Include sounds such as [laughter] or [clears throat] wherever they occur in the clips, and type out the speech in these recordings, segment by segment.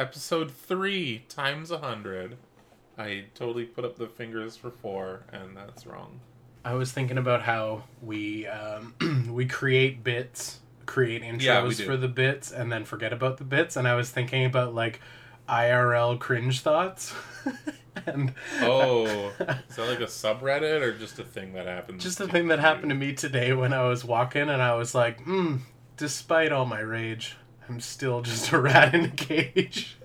episode three times a hundred. I totally put up the fingers for four, and that's wrong. I was thinking about how we um, [clears throat] we create bits, create intros Yeah, for the bits, and then forget about the bits. And I was thinking about like IRL cringe thoughts, [laughs] and Oh, is that like a subreddit or just a thing that happens? just a thing that happened to me today when I was walking, and I was like, hmm, despite all my rage, I'm still just a rat in a cage.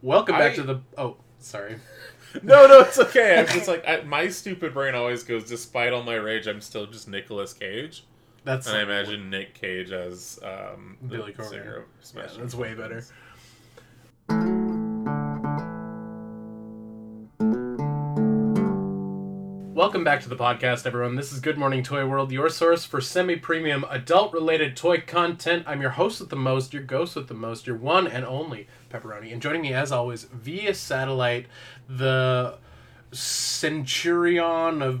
Welcome back I- to the. Oh, sorry. no, no, it's okay. I'm just like I, my stupid brain always goes. Despite all my rage, I'm still just Nicolas Cage, That's and I imagine Nick Cage as um, Billy Corgan. Yeah, that's way better. Welcome back to the podcast, everyone. This is Good Morning Toy World, your source for semi premium adult related toy content. I'm your host with the most, your ghost with the most, your one and only Pepperoni. And joining me, as always, via satellite, the Centurion of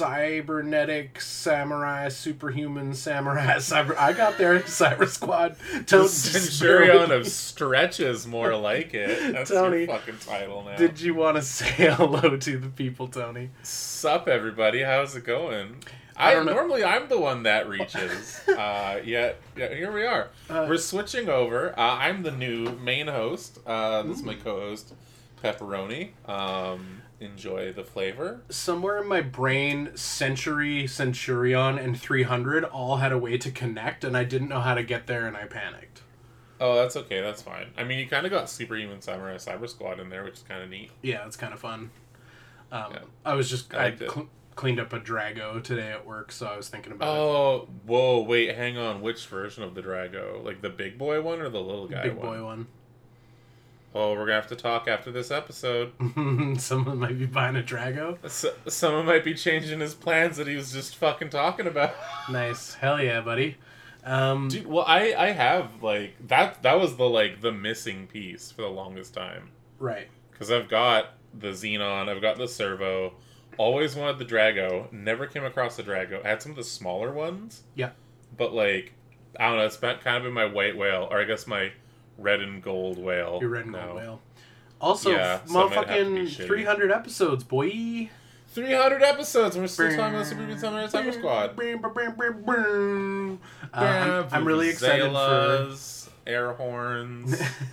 cybernetic samurai, superhuman samurai, [laughs] cyber. I got there, [laughs] Cyber Squad. Don't Centurion of stretches, more like it. [laughs] That's Tony, your fucking title now. Did you want to say hello to the people, Tony? Sup, everybody? How's it going? I I, normally I'm the one that reaches. uh, yet, yeah, here we are. Uh, We're switching over. Uh, I'm the new main host. Uh, this is my co-host, Pepperoni. Um, enjoy the flavor. somewhere in my brain, Century, Centurion, and 300 all had a way to connect, and I didn't know how to get there, and I panicked. Oh, that's okay. That's fine. I mean, you kind of got Superhuman Samurai Cyber Squad in there, which is kind of neat. Yeah, it's kind of fun. Um, Yeah. I was just I I, cl- cleaned up a Drago today at work, so I was thinking about Oh, whoa, wait, hang on. Which version of the Drago? Like the big boy one or the little guy Big one? boy one. Oh, we're gonna have to talk after this episode. [laughs] Someone might be buying a Drago. S someone might be changing his plans that he was just fucking talking about. [laughs] Nice, hell yeah, buddy. Um, Dude, well, I I have like that. That was the like the missing piece for the longest time right. because I've got the Xenon, I've got the Servo. Always wanted the Drago. Never came across the Drago. I had some of the smaller ones. Yeah. But like, I don't know. It's been kind of been my white whale, or I guess my red and gold whale. Your red and gold whale. Also, Yeah, so it might have to be motherfucking 300 episodes, boy. 300 episodes, and we're still talking about Super Samurai Cyber Squad. Uh, I'm, I'm really excited for. Vuvuzelas, air horns, [laughs]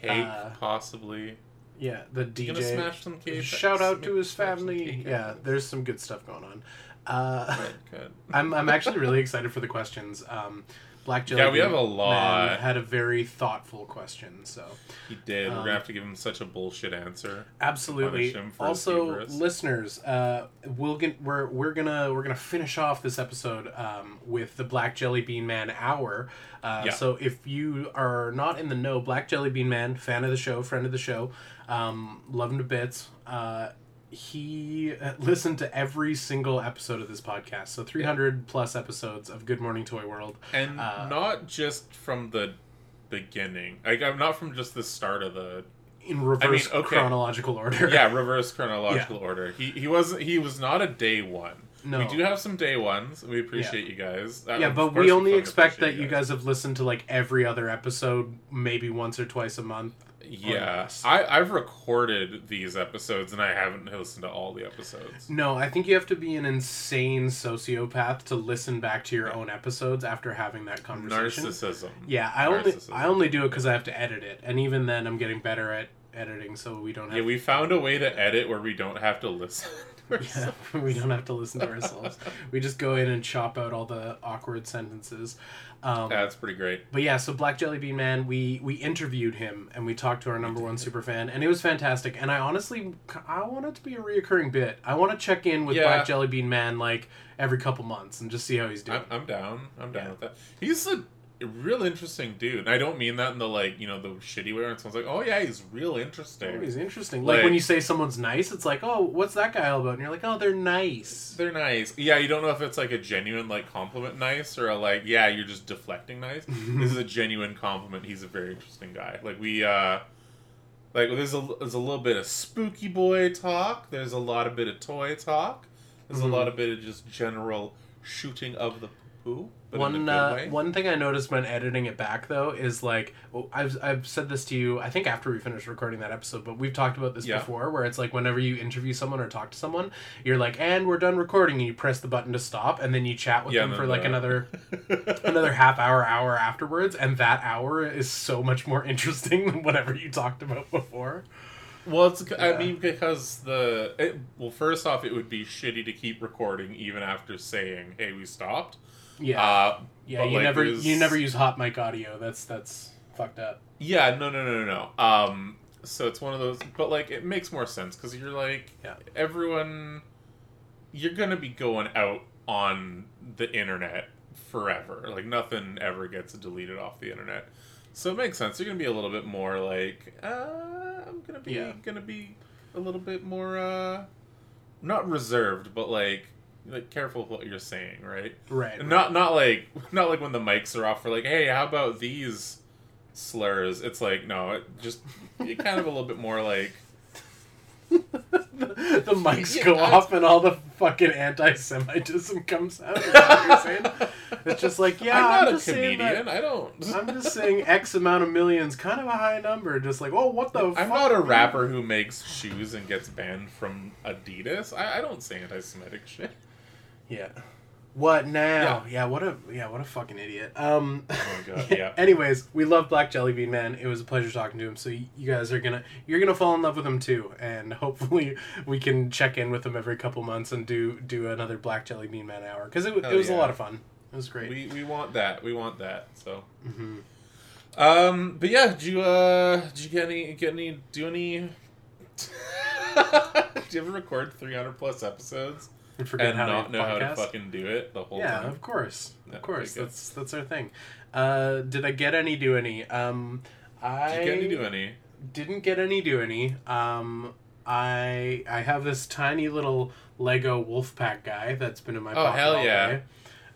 cake, Uh, possibly. Yeah, the DJ. smash some cake? Shout out to his family. Yeah, there's some good stuff going on. Uh, Good, good. [laughs] I'm I'm actually really excited for the questions. Um, Black Jelly. Yeah, we have a lot. Had a very thoughtful question, so He did. we're Um, gonna have to give him such a bullshit answer. absolutely. Punish him for his Also, listeners, uh, we'll get we're we're gonna we're gonna finish off this episode um, with the Black Jelly Bean Man hour. Uh, Yeah. So if you are not in the know, Black Jelly Bean Man, fan of the show, friend of the show, um, love him to bits. Uh, he uh, listened to every single episode of this podcast, so 300 plus episodes of Good Morning Toy World. And uh, not just from the beginning. Like, I'm not from just the start of the in reverse okay. chronological order. yeah reverse chronological order. He he wasn't he was not a day one. No. We do have some day ones. We appreciate you guys. Uh, yeah, but we only expect that appreciate you guys have listened to like every other episode, maybe once or twice a month. Yeah, less. I I've recorded these episodes and I haven't listened to all the episodes. No, I think you have to be an insane sociopath to listen back to your own episodes after having that conversation. Narcissism. Yeah, I only I only do it because I have to edit it, and even then, I'm getting better at editing, so we don't have. Yeah, we found a way to edit where we don't have to listen. To Yeah, [laughs] [laughs] we don't have to listen to [laughs] ourselves. we just go in and chop out all the awkward sentences. Um, That's pretty great. But yeah, so Black Jelly Bean Man, we we interviewed him and we talked to our number one super fan, and it was fantastic. And I honestly, I want it to be a reoccurring bit. I want to check in with Yeah. Black Jelly Bean Man like every couple months and just see how he's doing. I'm, I'm down. I'm down Yeah. with that. He's a real interesting dude. And I don't mean that in the like, you know, the shitty way. Where someone's like, "Oh yeah, he's real interesting." Oh, he's interesting. Like, Like- when you say someone's nice, it's like, oh, what's that guy all about? And you're like, oh, they're nice. They're nice. Yeah, you don't know if it's like a genuine like compliment nice or a like yeah, you're just deflecting nice. [laughs] this is a genuine compliment. He's a very interesting guy. Like we uh like there's a there's a little bit of spooky boy talk. There's a lot of bit of toy talk. There's Mhm. a lot of bit of just general shooting of the Who? But in a one uh, one thing I noticed when editing it back though is like well, I've I've said this to you I think after we finished recording that episode but we've talked about this Yeah. before where it's like whenever you interview someone or talk to someone you're like and we're done recording and you press the button to stop and then you chat with Yeah, them for like the- another [laughs] another half hour hour afterwards and that hour is so much more interesting [laughs] than whatever you talked about before. Well, it's Yeah. I mean because the it, well, first off, it would be shitty to keep recording even after saying, "Hey, we stopped." Yeah. Uh, yeah, you like, never you never use hot mic audio. That's that's fucked up. Yeah, no, no, no, no, no. Um, so it's one of those, but like it makes more sense because you're like, Yeah. everyone, you're gonna be going out on the internet forever. Like nothing ever gets deleted off the internet, so it makes sense. You're gonna be a little bit more like, uh, I'm gonna be Yeah. gonna be a little bit more, uh, not reserved, but like. Like careful with what you're saying, right? Right. Not not like [laughs] not like when the mics are off. For like, hey, how about these slurs? It's like no, it just it kind of a little bit more like the, [laughs] the mics Yeah, go that's- off and all the fucking anti-Semitism comes out. Is that what you're saying? It's just like, yeah, I'm I'm, not just a saying comedian. that- I don't. I'm just saying X amount of millions, kind of a high number. Just like, oh, what the? I'm fuck? not a rapper who makes shoes and gets banned from Adidas. I, I don't say anti-Semitic shit. Yeah. What now? Yeah. What a yeah. What a fucking idiot. Um. Oh my [laughs] god, yeah. Anyways, we love Black Jelly Bean Man. It was a pleasure talking to him. So you guys are gonna you're gonna fall in love with him too, and [laughs] hopefully we can check in with him every couple months and do do another Black Jelly Bean Man hour because it, it was a lot of fun. It was great. We we want that. We want that. So. hmm Um. But yeah. Did you uh? Did you get any? Get any? Do any? [laughs] Did you ever record 300 plus episodes And forget and how not to know how to fucking do it the whole Yeah, time? of course, Yeah, of course. That's that's our thing. Uh, did I get any? Do any? Um, I Did you get any? Do any? didn't get any. Do any? Um, I I have this tiny little Lego Wolfpack guy that's been in my Oh, pocket hell all yeah. day.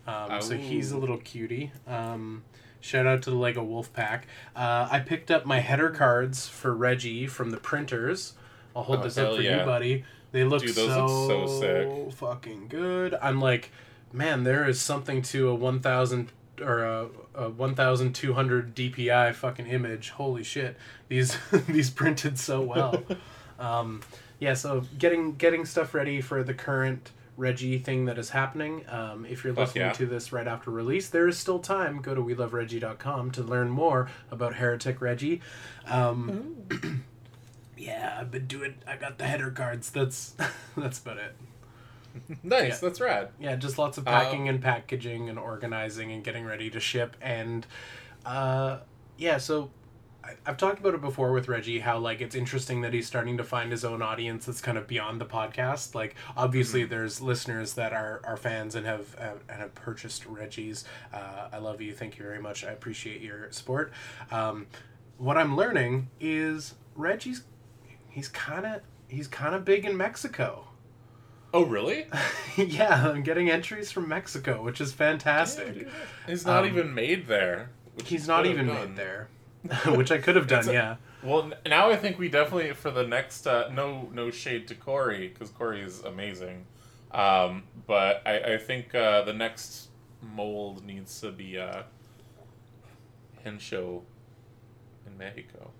Um, so he's a little cutie. Um, shout out to the Lego Wolfpack. Uh, I picked up my header cards for Reggie from the printers. I'll hold Oh, this up for you, buddy. They look Dude, those so, look so sick. fucking good. I'm like, man, there is something to a 1000 or a, a 1200 DPI fucking image. Holy shit. These [laughs] these printed so well. [laughs] um, yeah, so getting getting stuff ready for the current Reggie thing that is happening. Um, if you're Fuck listening yeah. to this right after release, there is still time. Go to welovereggie.com to learn more about Heretic Reggie. Um, [clears throat] yeah, I've been doing. I got the header cards. That's [laughs] that's about it. [laughs] Nice. Yeah. That's rad. Yeah, just lots of packing and packaging and organizing and getting ready to ship and uh yeah, so I, I've talked about it before with Reggie how like it's interesting that he's starting to find his own audience that's kind of beyond the podcast. Like obviously there's listeners that are, are fans and have uh, and have purchased Reggie's. Uh, I love you. Thank you very much. I appreciate your support. Um, what I'm learning is Reggie's he's kind of he's kind of big in Mexico. Oh, really? [laughs] yeah, I'm getting entries from Mexico, which is fantastic. He's not Um, even made there. He's not even done. made there, [laughs] which I could have done. A- yeah, Well, now I think we definitely for the next uh, no no shade to Corey because Corey is amazing, um, but I, I think uh, the next mold needs to be uh, Hensho in Mexico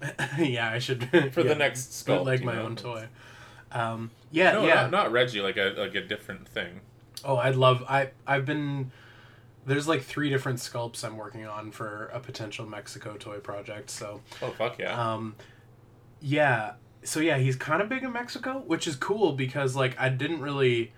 [laughs] yeah, I should [laughs] for yeah, the next sculpt. like my know? own toy. Um, yeah, No, yeah. not, not Reggie, like a like a different thing. Oh, I'd love. I I've been. There's like three different sculpts I'm working on for a potential Mexico toy project. So, Oh fuck yeah! um, yeah. So yeah, he's kind of big in Mexico, which is cool because like I didn't really.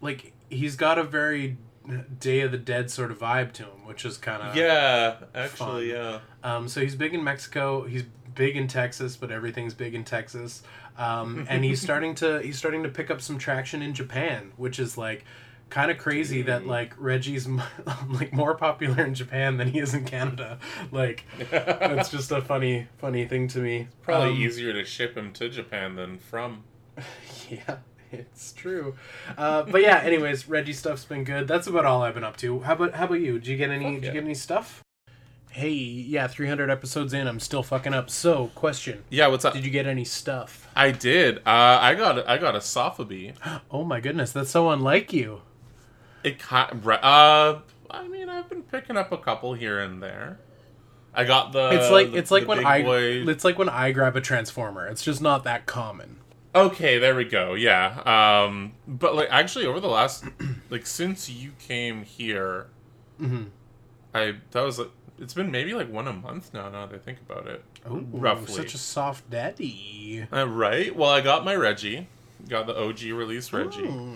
Like he's got a very Day of the Dead sort of vibe to him, which is kind of yeah, actually, yeah. Um, so he's big in Mexico. He's big in Texas, but everything's big in Texas. Um, and he's [laughs] starting to he's starting to pick up some traction in Japan, which is like kind of crazy that like Reggie's [laughs] like more popular in Japan than he is in Canada. Like that's [laughs] just a funny funny thing to me. Probably Um, easier to ship him to Japan than from. Yeah, it's true. Uh, but yeah, anyways, Reggie stuff's been good. That's about all I've been up to. How about how about you? Did you get any? Fuck Did you get any stuff? Hey, yeah, 300 episodes in, I'm still fucking up. So, question: Yeah, what's up? Did you get any stuff? I did. Uh, I got I got a Sofubi. [gasps] Oh my goodness, that's so unlike you. It kind uh, I mean, I've been picking up a couple here and there. I got the. It's like the- it's like when I boy- it's like when I grab a transformer. It's just not that common. Okay, there we go. Yeah. Um, but like actually, over the last [clears throat] like since you came here, Mm-hmm. I that was like it's been maybe like one a month now. Now that I think about it, Oh, roughly. such a soft daddy. Uh, right. Well, I got my Reggie, got the OG release Reggie, Ooh.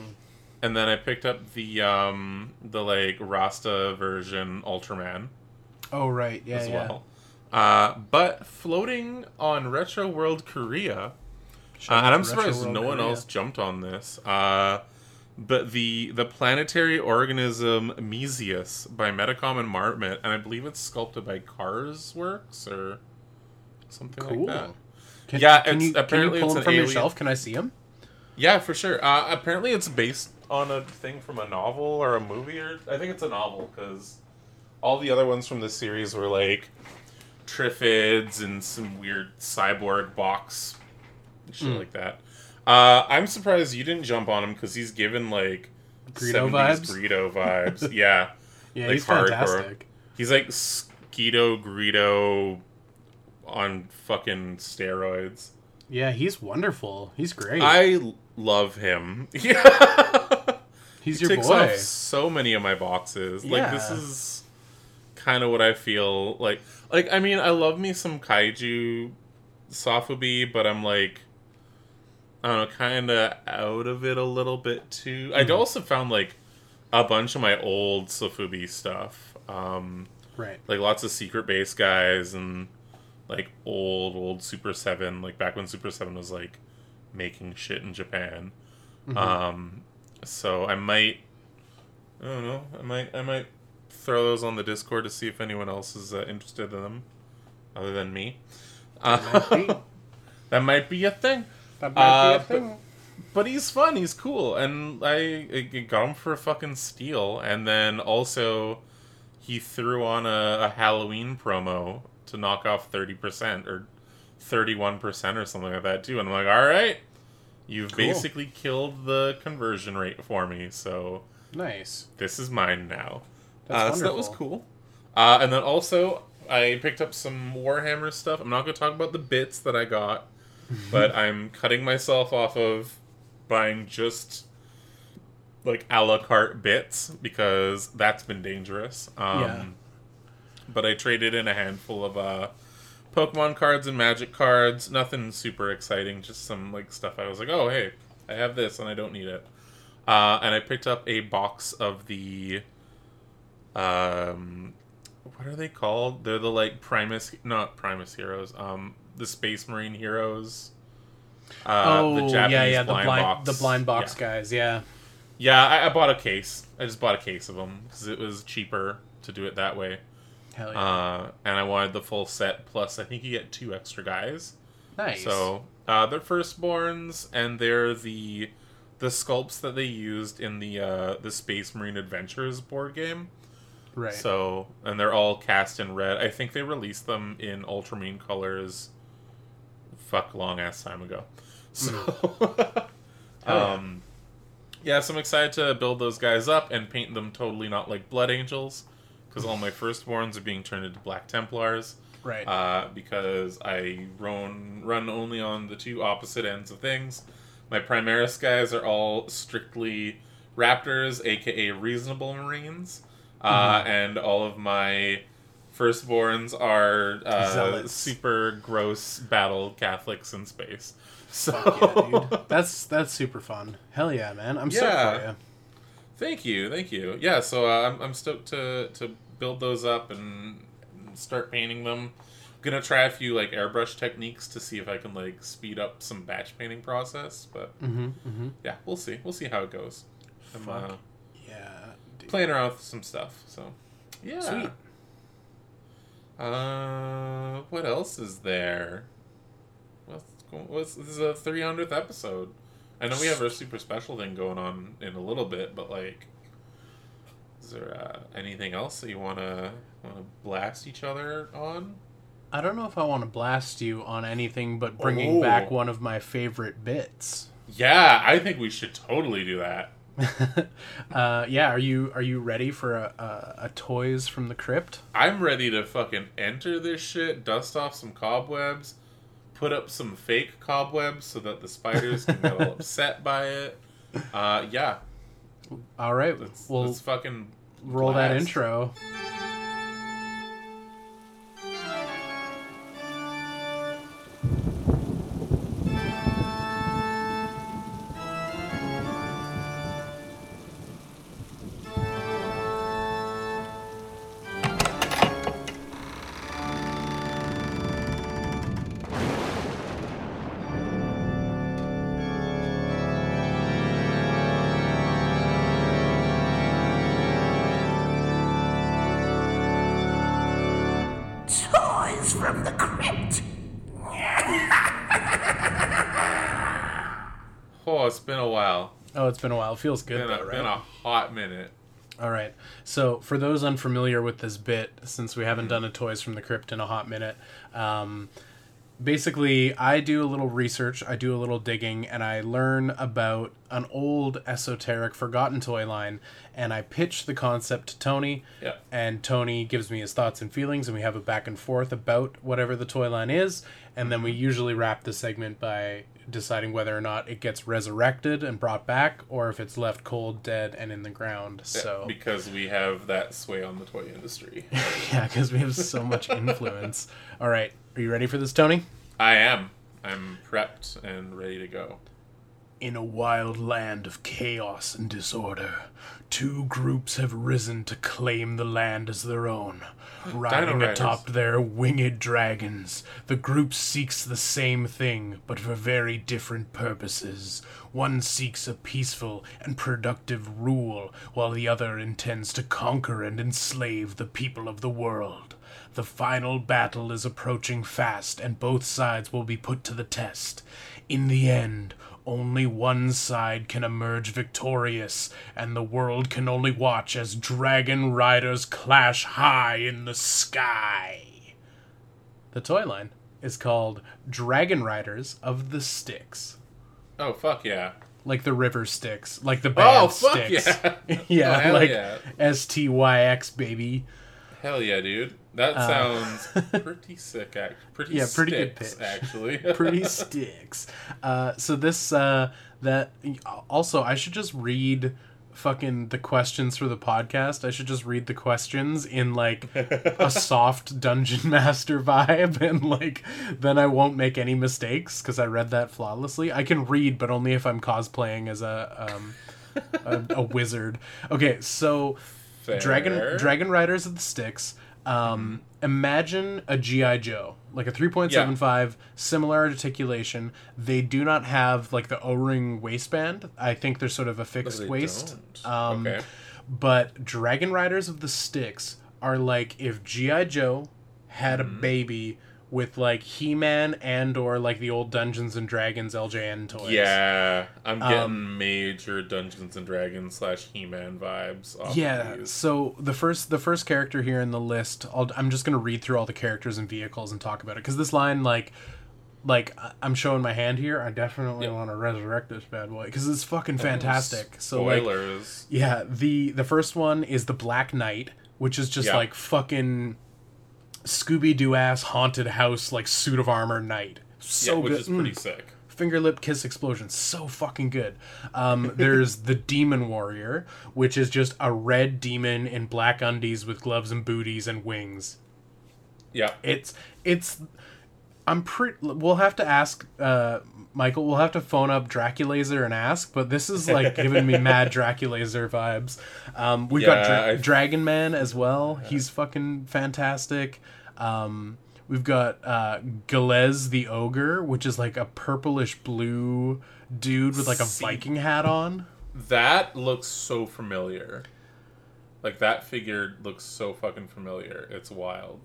and then I picked up the um the like Rasta version Ultraman Oh right, yeah, as yeah. well. Uh, but floating on Retro World Korea, uh, and I'm surprised no one else jumped on this. Uh, but the the planetary organism Mesius by Metacom and Marmit, and I believe it's sculpted by Cars Works or something Cool. like that. Can, Yeah, can you, apparently can you pull it's him from alien- shelf? Can I see him? Yeah, for sure. Uh, apparently, it's based on a thing from a novel or a movie, or I think it's a novel because all the other ones from the series were like Triffids and some weird cyborg box shit Mm. like that. Uh, I'm surprised you didn't jump on him because he's given like Greedo 70s vibes? Greedo [laughs] vibes. yeah, Yeah, Like he's hardcore. fantastic. he's like Skeeto Greedo on fucking steroids. Yeah, he's wonderful. He's great. I love him. Yeah. [laughs] he's He your ticks boy. off so many of my boxes. Like this is kind of what I feel like. Like I mean, I love me some kaiju Sofubi, but I'm like I don't know, kind of out of it a little bit too. I'd Mhm. also found like a bunch of my old Sofubi stuff. Um Right. like lots of secret base guys and like old old Super 7 like back when Super 7 was like making shit in Japan. Mhm. Um, so I might, I don't know, I might, I might throw those on the Discord to see if anyone else is uh, interested in them, other than me. That might. Uh, [laughs] that might be a thing. That Uh, but- But he's fun. He's cool, and I, I got him for a fucking steal. And then also, he threw on a, a Halloween promo to knock off thirty percent or thirty-one percent or something like that too. And I'm like, all right, you've Cool. basically killed the conversion rate for me. So nice. this is mine now. Uh, so that was cool. Uh, and then also, I picked up some Warhammer stuff. I'm not going to talk about the bits that I got, [laughs] but I'm cutting myself off of buying just like a la carte bits because that's been dangerous. Um, Yeah. But I traded in a handful of uh, Pokemon cards and Magic cards. Nothing super exciting, just some like stuff. I was like, oh hey, I have this and I don't need it. Uh, and I picked up a box of the um what are they called? They're the like Primus not Primus heroes, um the Space Marine heroes. Uh oh, the Japanese yeah, yeah, the blind, blind, box. the blind box Yeah, guys. Yeah. yeah I, I bought a case. I just bought a case of them because it was cheaper to do it that way. Hell yeah. Uh, and I wanted the full set plus I think you get two extra guys. nice. So uh, they're firstborns, and they're the the sculpts that they used in the uh, the Space Marine Adventures board game. right. So and they're all cast in red. I think they released them in Ultramarine colors. Fuck, long ass time ago. So, [laughs] yeah. um, yeah, so I'm excited to build those guys up and paint them totally not like Blood Angels, because all my firstborns are being turned into Black Templars right. uh, because I run run only on the two opposite ends of things. My Primaris guys are all strictly Raptors, aka reasonable Marines, uh, Mhm. and all of my firstborns are uh, super gross battle Catholics in space. [laughs] So, Fuck yeah, dude. That's that's super fun. Hell yeah, man. I'm Yeah. stoked for you. Thank you, thank you. Yeah, so uh, I'm, I'm stoked to to build those up and start painting them. gonna try a few like airbrush techniques to see if I can like speed up some batch painting process. But Mm-hmm. Mm-hmm. yeah, we'll see. We'll see how it goes. I'm uh, Yeah. Dude. playing around with some stuff. So yeah. Sweet. Uh, what else is there? What's going? What's this is a 300th episode? I know we have our super special thing going on in a little bit, but like, is there uh, anything else that you wanna wanna blast each other on? I don't know if I want to blast you on anything but bringing Oh. back one of my favorite bits. Yeah, I think we should totally do that. [laughs] uh, yeah, are you are you ready for a, a, a toys from the crypt? I'm ready to fucking enter this shit, dust off some cobwebs, put up some fake cobwebs so that the spiders can get all [laughs] upset by it. Uh, yeah, All right, let's, we'll let's fucking roll that intro. Oh, it's been a while. Oh, it's been a while. It feels good Been though, a, right? been a hot minute. All right. So, for those unfamiliar with this bit, since we haven't done a Toys from the Crypt in a hot minute, um, basically, I do a little research, I do a little digging, and I learn about an old esoteric forgotten toy line, and I pitch the concept to Tony. Yeah. And Tony gives me his thoughts and feelings, and we have a back and forth about whatever the toy line is, and then we mm-hmm. usually wrap the segment by deciding whether or not it gets resurrected and brought back, or if it's left cold, dead, and in the ground. So because we have that sway on the toy industry. [laughs] yeah, because we have so much influence. [laughs] All right, are you ready for this, Tony? I am. I'm prepped and ready to go. In a wild land of chaos and disorder, two groups have risen to claim the land as their own. Riding atop their winged dragons, the group seeks the same thing, but for very different purposes. One seeks a peaceful and productive rule, while the other intends to conquer and enslave the people of the world. The final battle is approaching fast, and both sides will be put to the test. In the end, only one side can emerge victorious, and the world can only watch as dragon riders clash high in the sky. The toy line is called Dragon Riders of the Styx. Oh fuck yeah! Like the river Styx, like the band Oh fuck Styx. yeah! [laughs] Oh, yeah, Oh, like! S T Y X baby. Hell yeah, dude! That sounds [laughs] pretty sick. Act pretty Uh, Yeah, pretty good pitch. actually. [laughs] [laughs] pretty sticks. Uh, so this uh, that also I should just read fucking the questions for the podcast. I should just read the questions in like a soft dungeon master vibe, and like then I won't make any mistakes because I read that flawlessly. I can read, but only if I'm cosplaying as a um, a, a wizard. Okay, so Fair. Dragon Dragon Riders of the Styx. Um, Imagine a GI Joe, like a three point seven five, similar articulation. They do not have like the O ring waistband. I think they're sort of a fixed waist. Um, Okay. But Dragon Riders of the Styx are like if GI Joe had Mm-hmm. a baby with like He Man and or like the old Dungeons and Dragons LJN toys. Yeah, I'm getting Um, major Dungeons and Dragons slash He-Man vibes. Off Yeah. So the first the first character here in the list, I'll, I'm just gonna read through all the characters and vehicles and talk about it because this line, like, like I'm showing my hand here. I definitely Yep. want to resurrect this bad boy because it's fucking fantastic. So like, yeah, the the first one is the Black Knight, which is just Yeah. like fucking Scooby Doo ass haunted house like suit of armor knight. So yeah, which good. is pretty Mm sick. finger lip kiss explosion so fucking good um, [laughs] there's the demon warrior which is just a red demon in black undies with gloves and booties and wings Yeah. it's it's i'm pretty we'll have to ask uh michael we'll have to phone up draculaser and ask but this is like giving me [laughs] mad draculaser vibes um we've got Dra- I- dragon man as well he's fucking fantastic um We've got uh, Galez the ogre, which is like a purplish blue dude with like a See- Viking hat on. That looks so familiar. Like that figure looks so fucking familiar. It's wild.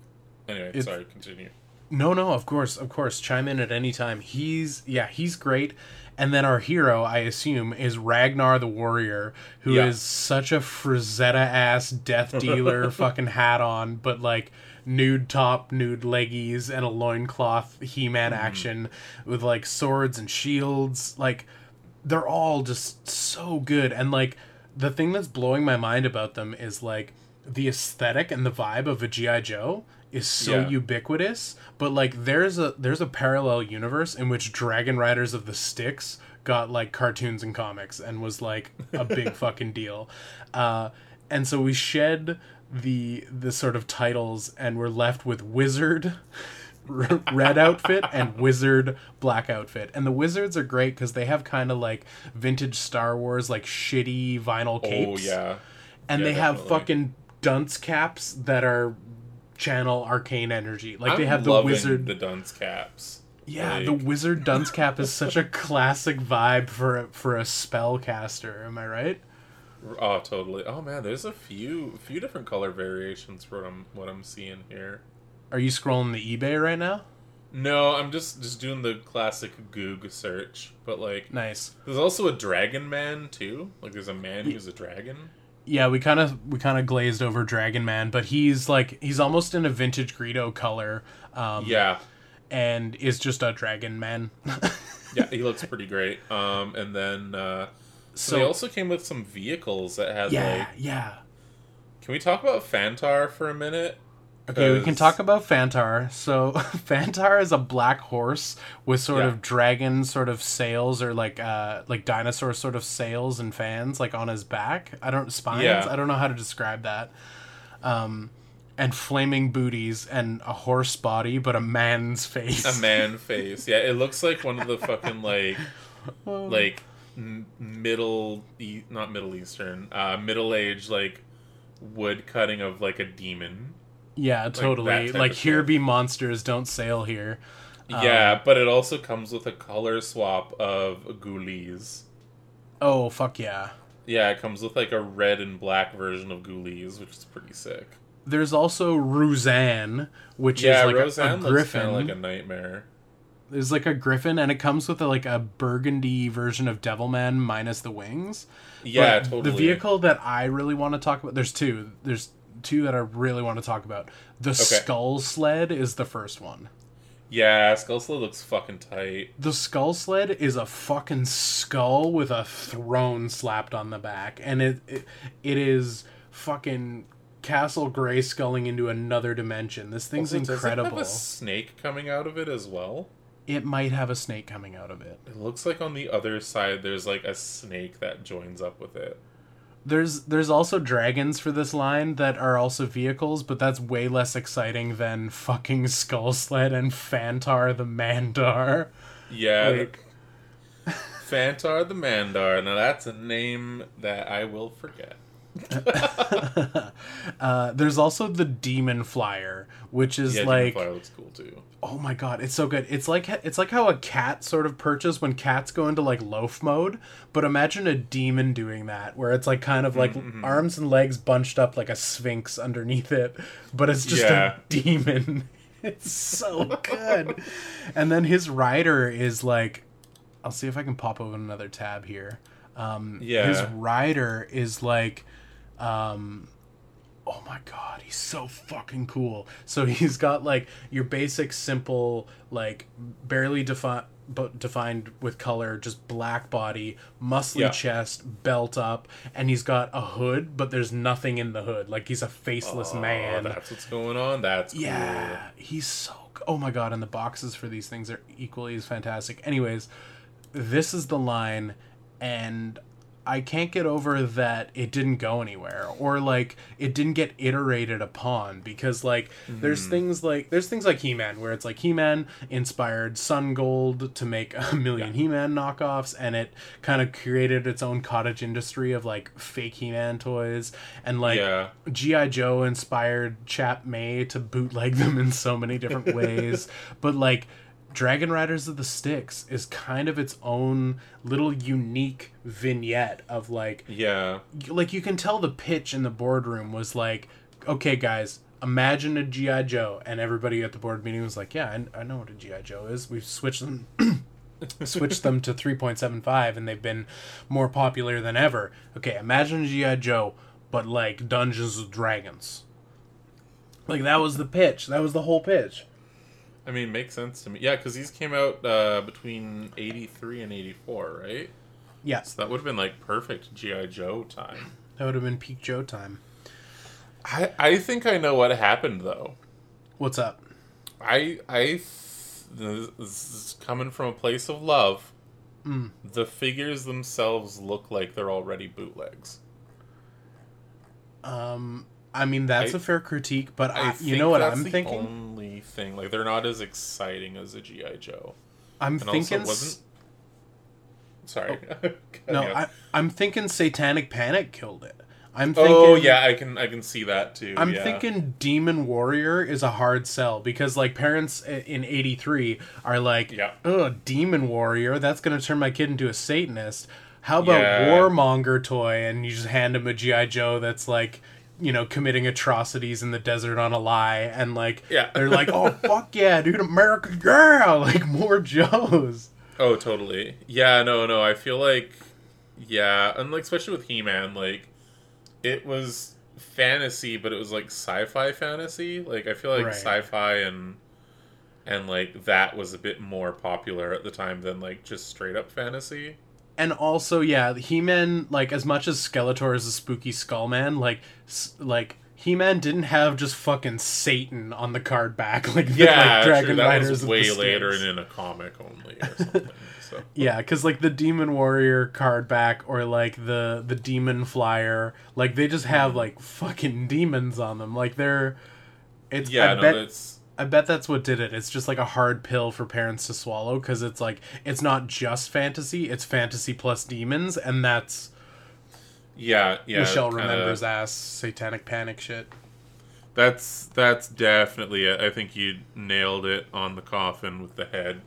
Anyway, It's- sorry, continue. No, no, of course, of course. Chime in at any time. He's yeah, he's great. And then our hero, I assume, is Ragnar the warrior, who is Yeah. such a Frazetta ass death dealer [laughs] fucking hat on, but like nude top, nude leggies, and a loincloth He Man Mm-hmm. action with like swords and shields. Like they're all just so good and like the thing that's blowing my mind about them is like the aesthetic and the vibe of a GI Joe is so Yeah. ubiquitous but like there's a there's a parallel universe in which Dragon Riders of the Styx got like cartoons and comics and was like a big [laughs] fucking deal uh and so we shed the the sort of titles and we're left with Wizard red outfit and [laughs] wizard black outfit and the wizards are great because they have kind of like vintage star wars like shitty vinyl capes Oh yeah. and yeah, they have fucking dunce caps that are channel arcane energy like they I'm have the wizard the dunce caps. yeah Like, the wizard [laughs] dunce cap is such a classic vibe for a, for a spellcaster am i right Oh, totally. Oh man, there's a few few different color variations for what I'm what I'm seeing here. are you scrolling the ebay right now No, I'm just just doing the classic Goog search, but like nice there's also a dragon man too. Like there's a man who's a dragon. Yeah, we kind of we kind of glazed over Dragon Man, but he's like he's almost in a vintage Greedo color, um, Yeah. and is just a Dragon Man. [laughs] Yeah, he looks pretty great. Um and then uh so, they also came with some vehicles that had yeah, like yeah. Can we talk about Fantar for a minute? Okay, we can talk about Fantar. So [laughs] Fantar is a black horse with sort Yeah. of dragon sort of sails or like uh like dinosaur sort of sails and fans like on his back. I don't spines. Yeah. I don't know how to describe that. Um and flaming booties and a horse body but a man's face. a man [laughs] face. Yeah, it looks like one of the fucking like [laughs] like middle not middle eastern, uh middle age like wood cutting of like a demon. Yeah, totally. type Like here be monsters, don't sail here. Um, yeah, but it also comes with a color swap of ghoulies. Oh fuck yeah. Yeah, it comes with like a red and black version of ghoulies, which is pretty sick. There's also Ruzanne, which yeah, is like a- Roseanne a, looks griffin. like a nightmare. There's like a griffin, and it comes with a, like a burgundy version of Devilman minus the wings. Yeah, But totally. The vehicle that I really want to talk about. There's two. There's two that I really want to talk about. The Skull Sled is the first one. Yeah, Skull Sled looks fucking tight. The skull sled is a fucking skull with a throne slapped on the back, and it it, it is fucking Castle Gray sculling into another dimension. This thing's Also, does it incredible. have a snake coming out of it as well? It might have a snake coming out of it. It looks like on the other side there's like a snake that joins up with it. There's there's also dragons for this line that are also vehicles, but that's way less exciting than fucking Skull Sled and Fantar the Mandar. Yeah, Like- the- Fantar the Mandar. Now that's a name that I will forget. [laughs] Uh, there's also the Demon Flyer, which is Yeah, like Demon Flyer looks cool too. Oh my god, it's so good. It's like it's like how a cat sort of perches when cats go into like loaf mode, but imagine a demon doing that where it's like kind of like Mm-hmm. arms and legs bunched up like a sphinx underneath it, but it's just Yeah. a demon. [laughs] It's so good. and then his rider is like I'll see if I can pop open another tab here. Um Yeah. his rider is like um oh my god he's so fucking cool so [laughs] he's got like your basic simple like barely defi- but defined with color just black body muscly Yeah. chest belt up and he's got a hood but there's nothing in the hood like he's a faceless Oh, man that's what's going on. That's cool. yeah, he's so. Oh my god, and the boxes for these things are equally as fantastic. Anyways, this is the line, and I can't get over that it didn't go anywhere or like it didn't get iterated upon because like there's hmm. things like there's things like He-Man where it's like He-Man inspired Sungold to make a [laughs] million He-Man knockoffs and it kind of created its own cottage industry of like fake He-Man toys and like Yeah. GI Joe inspired Chap Mei to bootleg them in so many different [laughs] ways, but like Dragon Riders of the Styx is kind of its own little unique vignette of like Yeah. like you can tell the pitch in the boardroom was like okay guys imagine a GI Joe. And everybody at the board meeting was like yeah I, I know what a GI Joe is. We've switched them [coughs] switched them to 3.75 and they've been more popular than ever. Okay imagine a GI Joe but like Dungeons and Dragons. Like that was the pitch. That was the whole pitch I mean, makes sense to me. Yeah, because these came out uh, between '83 and '84, right? Yeah, So that would have been like perfect GI Joe time. that would have been peak Joe time. I I think I know what happened though. What's up? I I th- this is coming from a place of love. Mm. The figures themselves look like they're already bootlegs. Um, I mean that's I- a fair critique, but I I, you know what that's I'm the thinking? Only thing like they're not as exciting as a GI Joe. I'm And thinking. wasn't. Sorry. Oh, [laughs] no, I, I'm thinking Satanic Panic killed it. I'm oh, thinking. Oh yeah, I can I can see that too. I'm yeah. thinking Demon Warrior is a hard sell because like parents in 83 are like, Yeah. "Oh, Demon Warrior, that's going to turn my kid into a Satanist." How about Yeah. Warmonger toy and you just hand him a GI Joe that's like, you know, committing atrocities in the desert on a lie and like Yeah. they're like, "Oh, [laughs] fuck yeah, dude, America, yeah!" [laughs] like more Joes. Oh, totally. Yeah, no, no. I feel like, yeah, and like especially with He Man, like it was fantasy, but it was like sci-fi fantasy. Like I feel like Right. sci-fi and and like that was a bit more popular at the time than like just straight up fantasy. And also yeah he-man like as much as skeletor is a spooky skull man like s- like he-man didn't have just fucking satan on the card back [laughs] like the, Yeah, like dragon that riders was way later and in a comic only or something. [laughs] so yeah because like the demon warrior card back or like the the demon flyer like they just Mm-hmm. have like fucking demons on them like they're it's yeah, I no, bet that's I bet that's what did it. It's just like a hard pill for parents to swallow because it's like it's not just fantasy; it's fantasy plus demons, and that's yeah, yeah. Michelle kinda- remembers ass satanic panic shit. That's that's definitely it. I think you nailed it on the coffin with the head.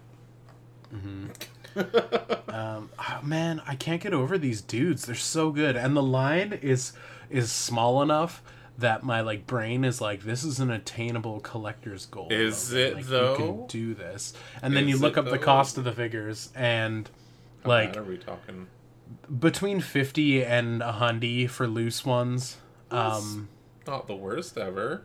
[laughs] Um, oh, man, I can't get over these dudes. They're so good, and the line is is small enough that my like brain is like, this is an attainable collector's goal. Is Logan. it, like, You can do this, and then you look up the cost of the figures, and How like are we talking? between fifty and a hundy for loose ones. Um, Not the worst ever.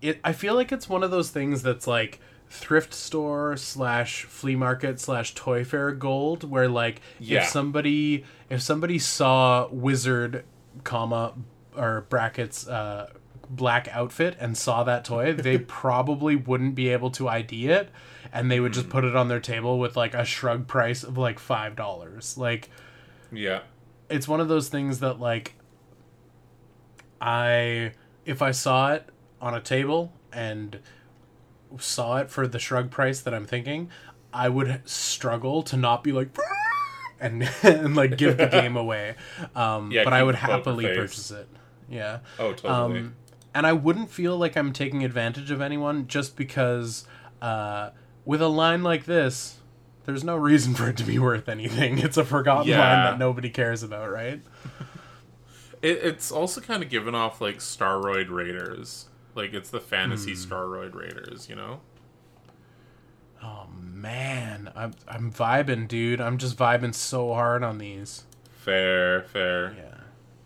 it I feel like it's one of those things that's like thrift store slash flea market slash toy fair gold where like Yeah. if somebody if somebody saw wizard comma or brackets uh black outfit and saw that toy they [laughs] probably wouldn't be able to id it and they would just put it on their table with like a shrug price of like five dollars like Yeah. it's one of those things that like I if I saw it on a table and saw it for the shrug price that I'm thinking, I would struggle to not be like [laughs] and [laughs] and like give the game away. Um Yeah, but I would happily purchase it. Yeah. Oh, totally. Um, and I wouldn't feel like I'm taking advantage of anyone just because uh, with a line like this, there's no reason for it to be worth anything. It's a forgotten line that nobody cares about, right? [laughs] it, it's also kind of given off like Staroid Raiders. Like it's the fantasy Hmm. Staroid Raiders, you know? Oh man, I'm I'm vibing, dude. I'm just vibing so hard on these. Fair, fair. Yeah.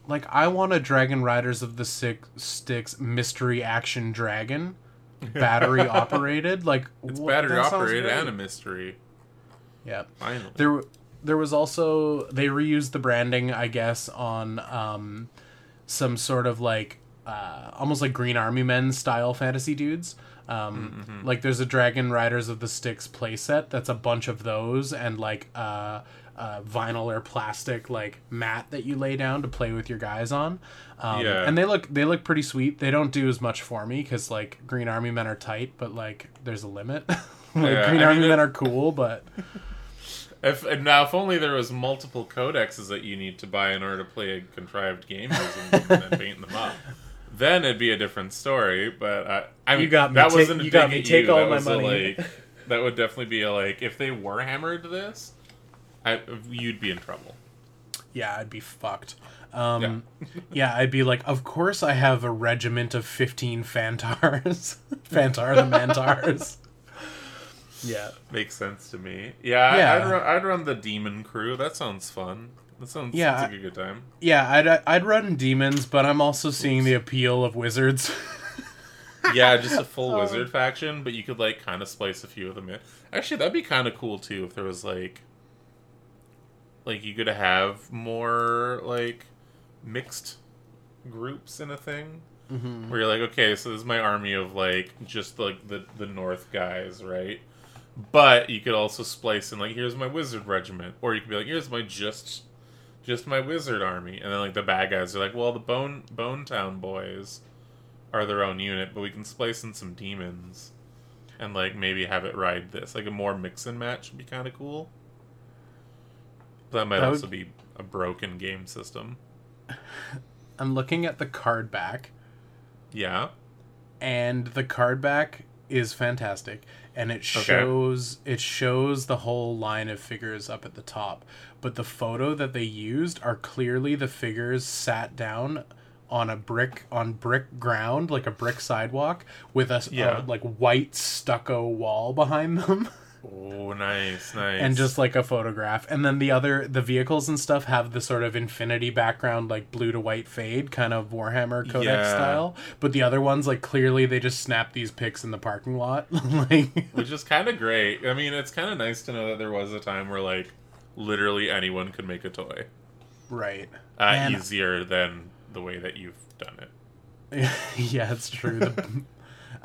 Like I want a Dragon Riders of the Six Sticks mystery action dragon, [laughs] battery operated. Like It's what- battery operated and a mystery. Yeah. Finally. There, there was also they reused the branding, I guess, on um, some sort of like uh, almost like Green Army Men style fantasy dudes. Um, Like there's a Dragon Riders of the Styx playset that's a bunch of those and like uh, uh, vinyl or plastic like mat that you lay down to play with your guys on. Um, Yeah. and they look they look pretty sweet. They don't do as much for me because like Green Army Men are tight, but like there's a limit. [laughs] like Yeah, Green I Army mean, Men it- are cool, but [laughs] If and now, if only there was multiple codexes that you need to buy in order to play a contrived game and then [laughs] paint them up, then it'd be a different story. But I, I mean, You got me. That Take- wasn't a you got me. Take you. all that my was a, money. like, that would definitely be a like if they were hammered this, I, you'd be in trouble. yeah, I'd be fucked. Um, [laughs] yeah. I'd be like, of course I have a regiment of 15 Fantars. [laughs] Fantar the Mantars. [laughs] yeah. Makes sense to me. Yeah, Yeah. I, I'd, run, I'd run the demon crew. That sounds fun. That sounds Yeah, sounds like a good time. Yeah, I'd, I'd run demons, but I'm also seeing the appeal of wizards. Yeah, just a full Oh. wizard faction, but you could like kind of splice a few of them in. Actually, that'd be kind of cool too if there was like like you could have more like mixed groups in a thing Mm-hmm. where you're like, okay, so this is my army of like just like the the North guys, right? But you could also splice in like, here's my wizard regiment, or you could be like, here's my just just my wizard army, and then like the bad guys are like, well, the Bone Bone Town boys are their own unit, but we can splice in some demons, and like maybe have it ride this, like a more mix and match would be kind of cool. That might That would- also be a broken game system. [laughs] I'm looking at the card back, Yeah. and the card back is fantastic, and it shows it shows the whole line of figures up at the top. But the photo that they used are clearly the figures sat down on a brick on brick ground, like a brick sidewalk, with a Yeah. uh, like white stucco wall behind them. [laughs] Oh, nice, nice. and just like a photograph and then the other the vehicles and stuff have the sort of infinity background like blue to white fade kind of warhammer codex Yeah. style but the other ones like clearly they just snap these pics in the parking lot [laughs] like which is kind of great. I mean, it's kind of nice to know that there was a time where like literally anyone could make a toy right uh, Man. easier than the way that you've done it. [laughs] yeah it's true the,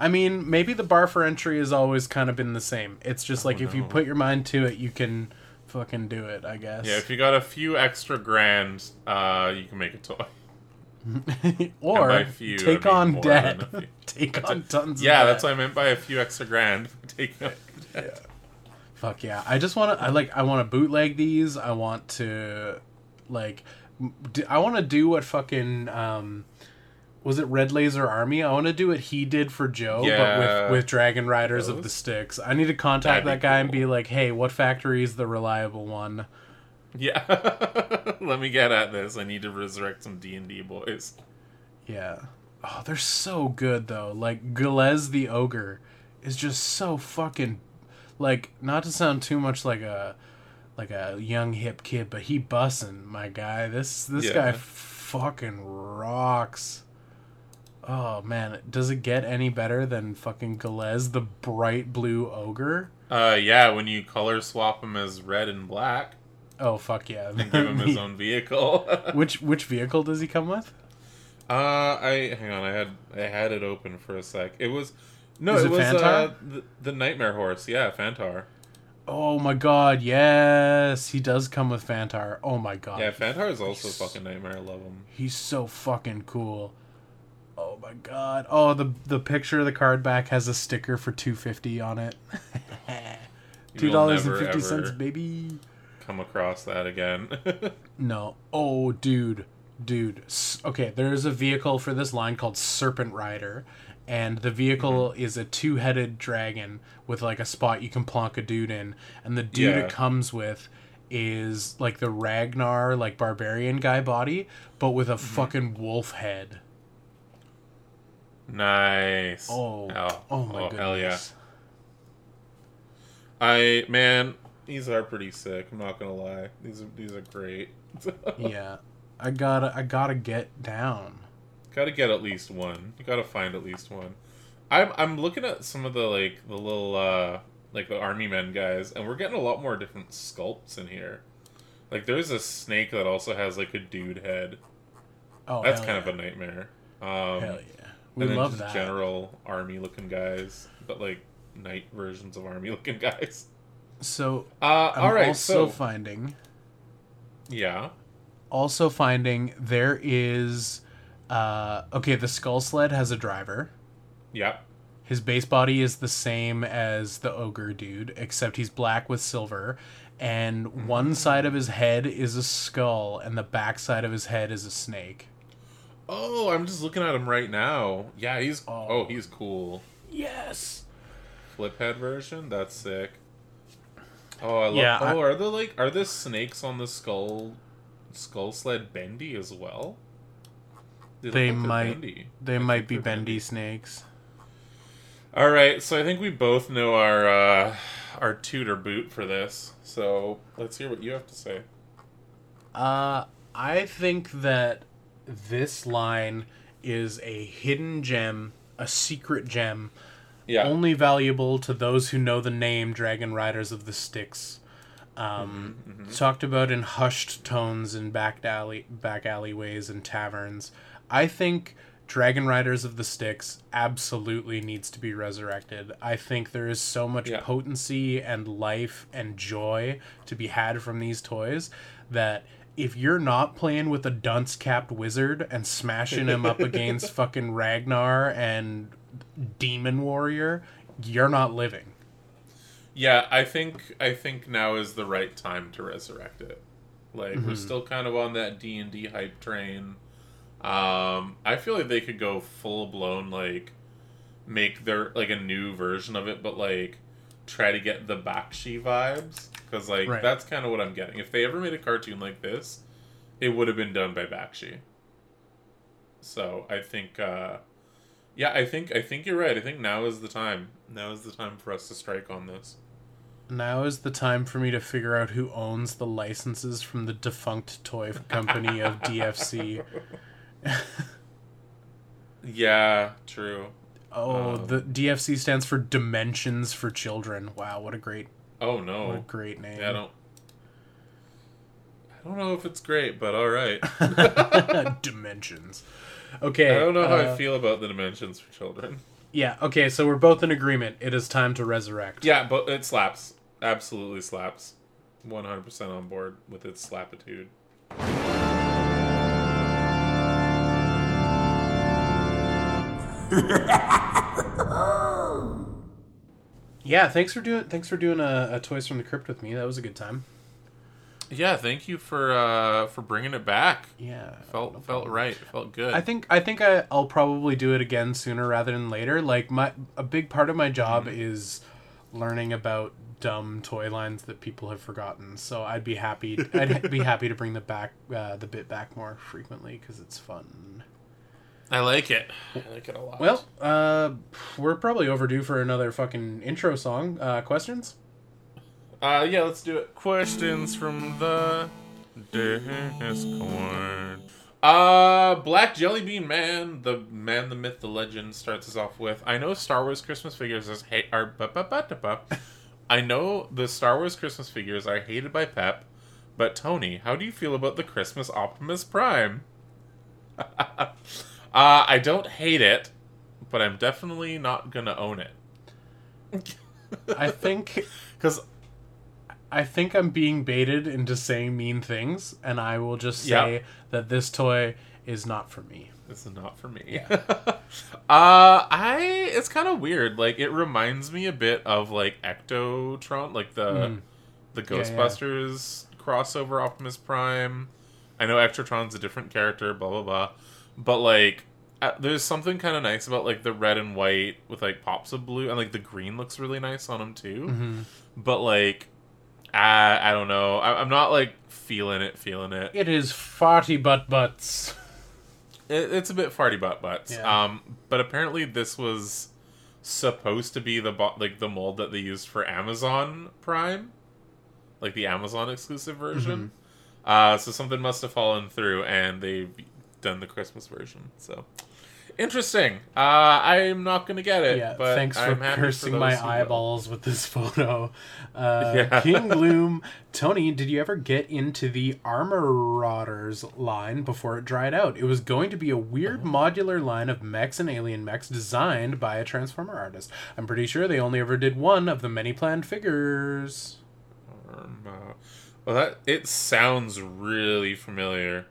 i mean maybe the bar for entry has always kind of been the same it's just like if you put your mind to it you can fucking do it i guess Yeah, if you got a few extra grand, uh, you can make a toy. [laughs] or few, I take mean on debt than a few. [laughs] take on tons Yeah, that's what I meant by a few extra grand. [laughs] Take Taking up Fuck yeah! I just want to. I like. I want to bootleg these. I want to, like, I want to do what fucking um, was it Red Laser Army? I want to do what he did for Joe, Yeah. but with with Dragon Riders of the Styx. I need to contact that guy and be like, hey, what factory is the reliable one? Yeah, [laughs] let me get at this. I need to resurrect some D and D boys. Yeah. Oh, they're so good though. Like Galez the ogre is just so fucking like not to sound too much like a like a young hip kid, but he bussin', my guy. This this Yeah. guy fucking rocks. Oh man, does it get any better than fucking Galez the bright blue ogre? Uh, yeah, when you color swap him as red and black Oh fuck yeah. and give him his [laughs] own vehicle. [laughs] which which vehicle does he come with? Uh, I hang on. I had I had it open for a sec. It was no, Is it, it was uh, the, the nightmare horse. Yeah, Fantar. Oh my god, yes. He does come with Fantar. Oh my god. Yeah, Fantar is also a fucking nightmare. I love him. He's so fucking cool. Oh my god. Oh, the the picture of the card back has a sticker for 250 on it. [laughs] [laughs] two dollars and fifty baby. Come across that again. [laughs] No. Oh, dude, dude. Okay, there's a vehicle for this line called Serpent Rider, and the vehicle Mm-hmm. is a two-headed dragon with like a spot you can plonk a dude in, and the dude Yeah. it comes with is like the Ragnar like barbarian guy body, but with a Mm-hmm. fucking wolf head. Nice. Oh, oh, oh my goodness. hell yeah! I man, these are pretty sick. I'm not gonna lie. These are these are great. [laughs] yeah, I gotta, I gotta get down. Gotta get at least one. You gotta find at least one. I'm I'm looking at some of the like the little uh like the army men guys, and we're getting a lot more different sculpts in here. Like there's a snake that also has like a dude head. Oh, That's kind yeah. of a nightmare. Um, hell yeah. We and then love just that. general army looking guys, but like knight versions of army looking [laughs] guys. So Uh, I'm all right, also so finding, yeah, also finding there is, uh, okay, the skull sled has a driver. yeah, His base body is the same as the ogre dude, except he's black with silver. And Mm-hmm. one side of his head is a skull, and the back side of his head is a snake. Oh, I'm just looking at him right now. Yeah, he's oh, Oh. he's cool. Yes. Flip head version. That's sick. Oh, I love. Yeah, I- oh, are the like are the snakes on the skull skull sled bendy as well? look They like they're might. bendy. They I might be they're bendy snakes. All right, so I think we both know our uh, our tutor boot for this. So let's hear what you have to say. Uh, I think that this line is a hidden gem, a secret gem, Yeah. only valuable to those who know the name Dragon Riders of the Styx. Um, Mm-hmm, Talked about in hushed tones in back alley back alleyways and taverns. I think Dragon Riders of the Styx absolutely needs to be resurrected. I think there is so much Yeah. potency and life and joy to be had from these toys that if you're not playing with a dunce capped wizard and smashing him up against [laughs] fucking Ragnar and Demon Warrior, you're not living. Yeah, I think I think now is the right time to resurrect it. Like Mm-hmm. we're still kind of on that D and D hype train. Um, I feel like they could go full blown like make their like a new version of it, but like try to get the Bakshi vibes because like Right. that's kind of what I'm getting. If they ever made a cartoon like this, it would have been done by Bakshi. So I think, uh, yeah, I think I think you're right. I think now is the time. Now is the time for us to strike on this. Now is the time for me to figure out who owns the licenses from the defunct toy company of [laughs] DFC. Yeah, true. Oh, Um, the DFC stands for Dimensions for Children. Wow, what a great, Oh what a no, great name. yeah, I don't. I don't know if it's great, but all right. [laughs] Dimensions. Okay. I don't know how uh, I feel about the dimensions for children. Yeah. Okay. So we're both in agreement. It is time to resurrect. Yeah, but it slaps. Absolutely slaps. One hundred percent on board with its slapitude. [laughs] Yeah. Thanks for doing. Thanks for doing a, a Toys from the Crypt with me. That was a good time. Yeah, thank you for uh for bringing it back. Yeah. Felt felt right. Felt good. I think I think I, I'll probably do it again sooner rather than later. Like my a big part of my job Mm-hmm. is learning about dumb toy lines that people have forgotten. So I'd be happy. I'd [laughs] be happy to bring the back uh, the bit back more frequently because it's fun. I like it. I like it a lot. Well, uh, we're probably overdue for another fucking intro song. Uh, questions? Uh, yeah, let's do it. Questions from the Discord. Uh, Black Jelly Bean Man, the man, the myth, the legend, starts us off with. I know Star Wars Christmas figures is hate are. bu- bu- bu- du- I know the Star Wars Christmas figures are hated by Pep, but Tony, how do you feel about the Christmas Optimus Prime? [laughs] uh, I don't hate it, but I'm definitely not gonna own it I think because I think I'm being baited into saying mean things, and I will just say Yeah. that this toy is not for me. This is not for me. Yeah. [laughs] uh, I it's kind of weird. Like it reminds me a bit of like Ectotron, like the Mm. the yeah. Ghostbusters crossover Optimus Prime. I know Ectotron's a different character, blah blah blah, but like. Uh, there's something kind of nice about like the red and white with like pops of blue and like the green looks really nice on them too. Mm-hmm. But like, I I don't know. I, I'm not like feeling it, feeling it. It is farty butt butts. It, it's a bit farty butt butts. Yeah. Um, but apparently this was supposed to be the bo- like the mold that they used for Amazon Prime, like the Amazon exclusive version. Mm-hmm. Uh, so something must have fallen through, and they've done the Christmas version. So interesting. Uh, I'm not gonna get it. Yeah, but thanks for cursing those my who will. eyeballs with this [laughs] photo. Uh, Yeah. King [laughs] Gloom, Tony, did you ever get into the Armorodders line before it dried out? It was going to be a weird Uh-huh. modular line of mechs and alien mechs designed by a Transformer artist. I'm pretty sure they only ever did one of the many planned figures. Uh, well, that it sounds really familiar.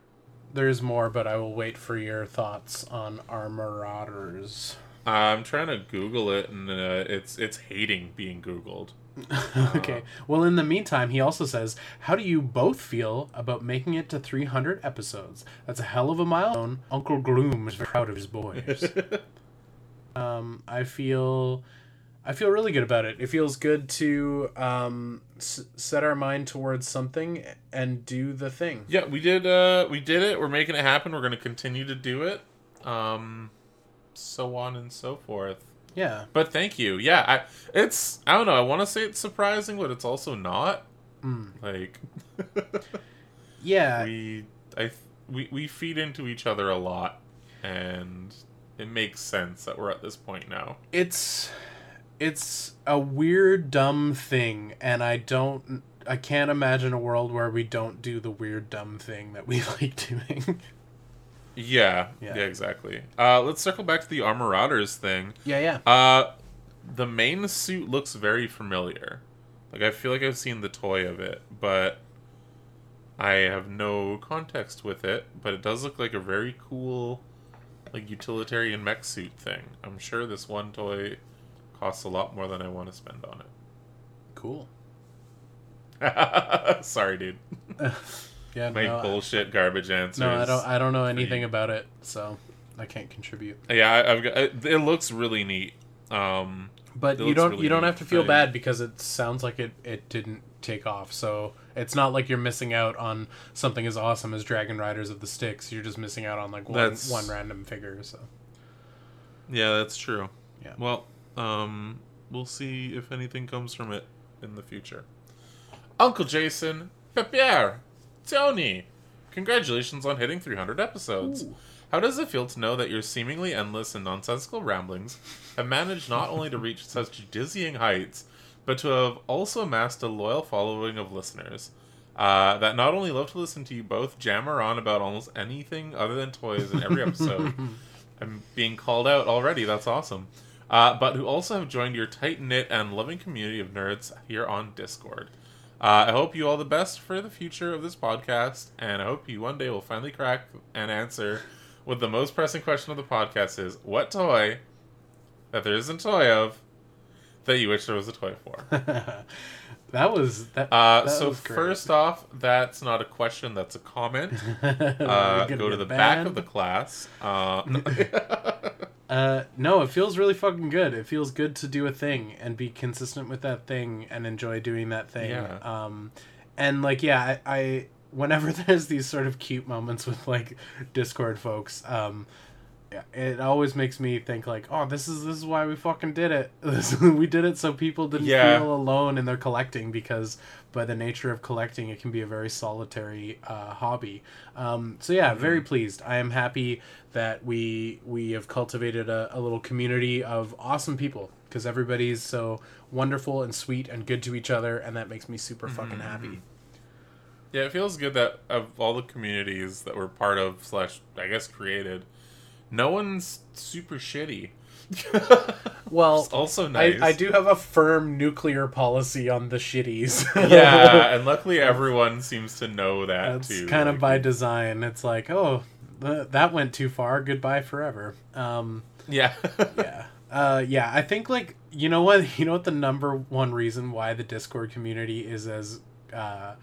There's more, but I will wait for your thoughts on our marauders. I'm trying to Google it, and uh, it's it's hating being Googled. [laughs] okay. Well, in the meantime, he also says, How do you both feel about making it to 300 episodes? That's a hell of a milestone. Uncle Gloom is very proud of his boys. [laughs] um, I feel. I feel really good about it. It feels good to um, s- set our mind towards something and do the thing. Yeah, we did. Uh, we did it. We're making it happen. We're going to continue to do it. Um, so on and so forth. Yeah. But thank you. Yeah, I. It's. I don't know. I want to say it's surprising, but it's also not. Mm. Like [laughs] Yeah. we, I, we we feed into each other a lot, and it makes sense that we're at this point now. it's it's a weird dumb thing and i don't I can't imagine a world where we don't do the weird dumb thing that we [laughs] like doing. Yeah, Yeah. yeah, exactly. Uh, let's circle back to the Armor Marauders thing. yeah, yeah. Uh, the main suit looks very familiar. Like I feel like I've seen the toy of it, but I have no context with it. But it does look like a very cool, like utilitarian mech suit thing. I'm sure this one toy costs a lot more than I want to spend on it. Cool. [laughs] Sorry, dude. [laughs] Yeah, My no, I- bullshit garbage answers. no, I don't. I don't know anything about it, so I can't contribute. Yeah, I, I've got. It, looks really neat. Um, But you don't. really you don't have to feel I- bad because it sounds like it. It didn't take off, so it's not like you're missing out on something as awesome as Dragon Riders of the Styx. You're just missing out on like one, That's- one random figure. So Yeah, that's true. Yeah. Well, um, we'll see if anything comes from it in the future. Uncle Jason, Pepper, Tony, congratulations on hitting 300 episodes. Ooh. How does it feel to know that your seemingly endless and nonsensical ramblings have managed not only to reach such dizzying heights, but to have also amassed a loyal following of listeners? Uh, that not only love to listen to you both jammer on about almost anything other than toys in every episode, [laughs] I'm being called out already. That's awesome. Uh, but who also have joined your tight knit and loving community of nerds here on Discord. Uh, I hope you all the best for the future of this podcast, and I hope you one day will finally crack and answer what the most pressing question of the podcast is: What toy that there isn't a toy of that you wish there was a toy for? [laughs] that was that. Uh, that so was first off, that's not a question; that's a comment. [laughs] Uh, go to the back of the class. [laughs] Uh, no, it feels really fucking good. It feels good to do a thing and be consistent with that thing and enjoy doing that thing. Yeah. Um, and like, yeah, I, I whenever [laughs] there's these sort of cute moments with like Discord folks, um, it always makes me think like, oh, this is this is why we fucking did it. [laughs] We did it so people didn't Yeah. feel alone in their collecting because by the nature of collecting, it can be a very solitary uh, hobby. Um, so yeah, very pleased. I am happy that we we have cultivated a, a little community of awesome people because everybody's so wonderful and sweet and good to each other, and that makes me super fucking happy. Yeah, it feels good that of all the communities that we're part of slash I guess created, no one's super shitty. [laughs] Well, It's also nice. I, I do have a firm nuclear policy on the shitties. [laughs] yeah, [laughs] and luckily everyone seems to know that That's too. kind of by design. It's like, oh, th- that went too far. Goodbye forever. Um, Yeah. yeah, uh, yeah. I think like you know what you know what the number one reason why the Discord community is as uh,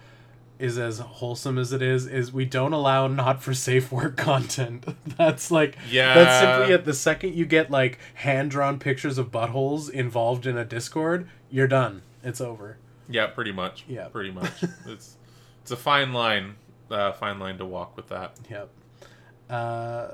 is as wholesome as it is is we don't allow not for safe work content. [laughs] That's like Yeah. That's simply it. The second you get like hand drawn pictures of buttholes involved in a Discord, you're done. It's over. yeah, pretty much. Yeah. Pretty much. [laughs] it's it's a fine line, uh, fine line to walk with that. Yep. Uh,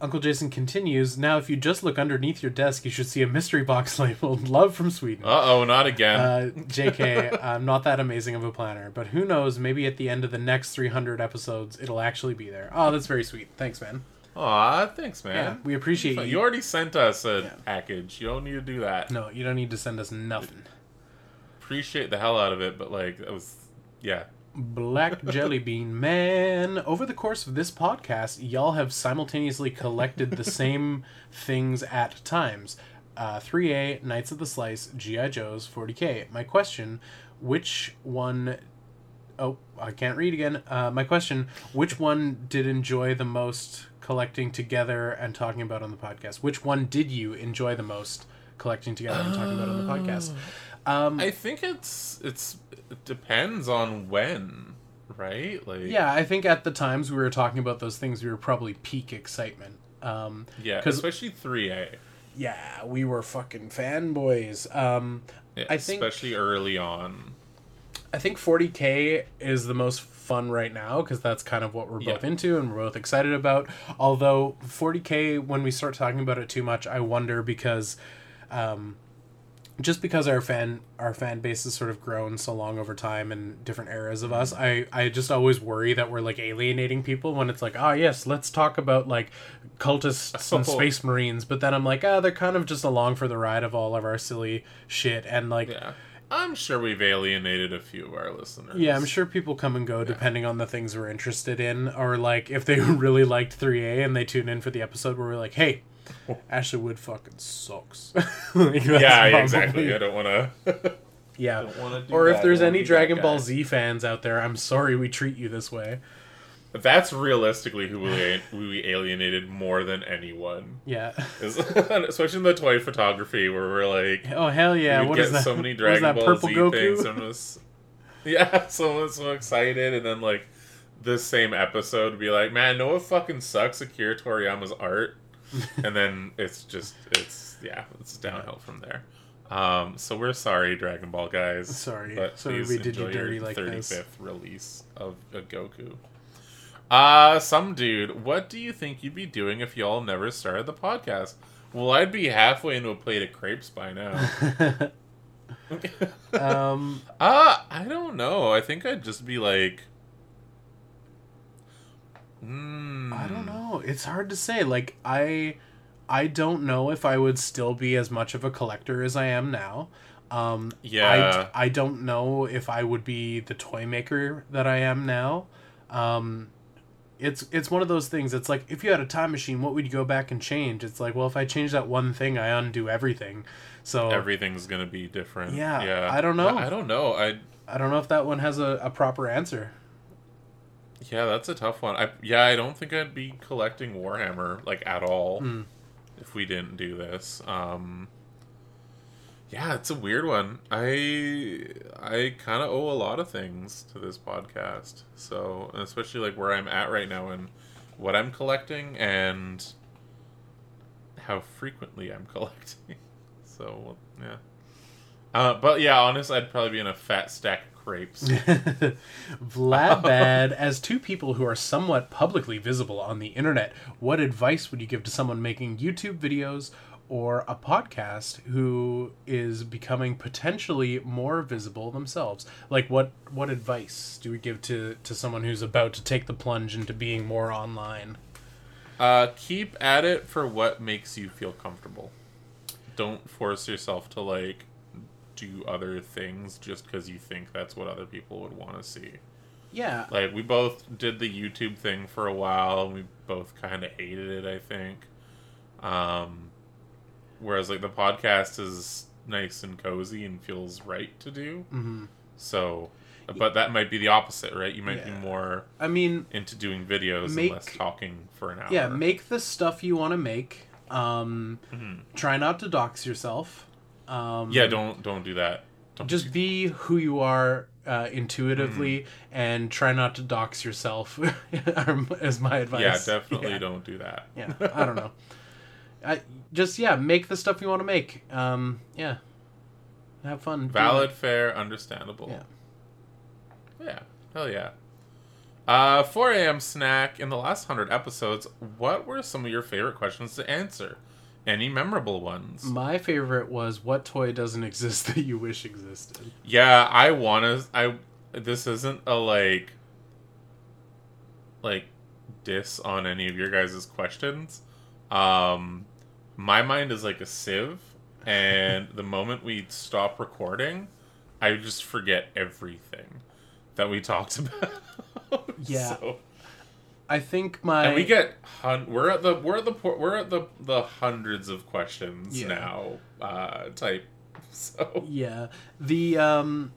Uncle Jason continues. Now, if you just look underneath your desk, you should see a mystery box [laughs] labeled "Love from Sweden." Uh oh, not again. Uh, [laughs] JK, I'm not that amazing of a planner, but who knows? Maybe at the end of the next 300 episodes, it'll actually be there. Oh, that's very sweet. Thanks, man. Aw, thanks, Yeah, man. we appreciate you. you. already sent us a Yeah. package. You don't need to do that. No, you don't need to send us nothing. Appreciate the hell out of it, but like that was, yeah. Black Jelly Bean Man. Over the course of this podcast, y'all have simultaneously collected the [laughs] same things at times. Uh, 3A, Knights of the Slice, G.I. Joe's, 40k. My question, which one... Oh, I can't read again. Uh, my question, which one did enjoy the most collecting together and talking about on the podcast? Which one did you enjoy the most collecting together and talking about on the podcast? Um, I think it's it's it depends on when, right? Like Yeah, I think at the times we were talking about those things, we were probably peak excitement. Um, yeah, especially three A. yeah, we were fucking fanboys. Um, I think especially early on. I think 40k is the most fun right now because that's kind of what we're both Yeah. into and we're both excited about. Although 40k, when we start talking about it too much, I wonder because. Um, just because our fan our fan base has sort of grown so long over time and different eras of us, I I just always worry that we're like alienating people when it's like, ah, yes, let's talk about like cultists and Oh. [laughs] space marines, but then I'm like, ah, they're kind of just along for the ride of all of our silly shit, and like, Yeah. I'm sure we've alienated a few of our listeners. Yeah, I'm sure people come and go depending on the things we're interested in, or like if they [laughs] really liked 3A and they tune in for the episode where we're like, "Hey, [laughs] Ashley Wood fucking sucks." [laughs] Like, that's Yeah, probably- exactly. I don't want to. [laughs] Yeah, don't wanna do or if there's any Dragon Ball. Z fans out there, I'm sorry we treat you this way. That's realistically who we, we alienated more than anyone. Yeah. Is, especially in the toy photography, where we're like, Oh hell yeah! we get is that? so many Dragon that Ball Z Goku? things. Someone was, yeah, someone was so excited, and then like this same episode would be like, man, no, it fucking sucks. Akira Toriyama's art, [laughs] and then it's just it's yeah, it's downhill from there. Um, so we're sorry, Dragon Ball guys. Sorry. but Sorry please we did you enjoy dirty your like this. 35th release of a Goku. Uh, some dude, what do you think you'd be doing if y'all never started the podcast? Well, I'd be halfway into a plate of crepes by now. [laughs] [laughs] um, uh, I don't know. I think I'd just be like. Hmm. I don't know. It's hard to say. Like I, I don't know if I would still be as much of a collector as I am now. Um, Yeah. I, I don't know if I would be the toy maker that I am now. Um, it's it's one of those things. It's like if you had a time machine, what would you go back and change? It's like, well, if I change that one thing, I undo everything. So Everything's gonna be different. Yeah, yeah. I don't know. I don't know. I I don't know if that one has a, a proper answer. Yeah, that's a tough one. I yeah, I don't think I'd be collecting Warhammer like at all Hmm. if we didn't do this. Um, yeah, it's a weird one. I I kind of owe a lot of things to this podcast. So, especially like where I'm at right now and what I'm collecting and how frequently I'm [laughs] collecting. So, yeah. Uh, but yeah, honest, I'd probably be in a fat stack crepes. [laughs] Vlad Bad, as two people who are somewhat publicly visible on the internet, what advice would you give to someone making YouTube videos or a podcast who is becoming potentially more visible themselves? Like what what advice do we give to to someone who's about to take the plunge into being more online? Uh, keep at it for what makes you feel comfortable. Don't force yourself to like do other things just because you think that's what other people would want to see. Yeah. Like we both did the YouTube thing for a while, and we both kind of hated it. I think. Um, whereas like the podcast is nice and cozy and feels right to do. hmm So, but that might be the opposite, right? You might Yeah. be more I mean, into doing videos Make- and less talking for an hour. yeah, make the stuff you want to make. Um, Mhm. try not to dox yourself. Um, Yeah, don't don't do that. Don't just do- be who you are uh, intuitively and try not to dox yourself [laughs] is my advice yeah, definitely yeah. don't do that. yeah i don't know I, just yeah make the stuff you want to make um yeah have fun Valid, fair, understandable. Yeah. Yeah. Hell yeah. Uh, 4 a.m. snack. In the last hundred episodes, what were some of your favorite questions to answer? Any memorable ones? my favorite was what toy doesn't exist [laughs] that you wish existed Yeah, I want to. I this isn't a like like diss on any of your guys' questions. Um, my mind is like a sieve, and [laughs] the moment we stop recording, I just forget everything that we talked [laughs] about. Yeah. So, i think my and we get hun- we're at the we're at the we're at the the hundreds of questions Yeah. now uh type [laughs] so Yeah, the um,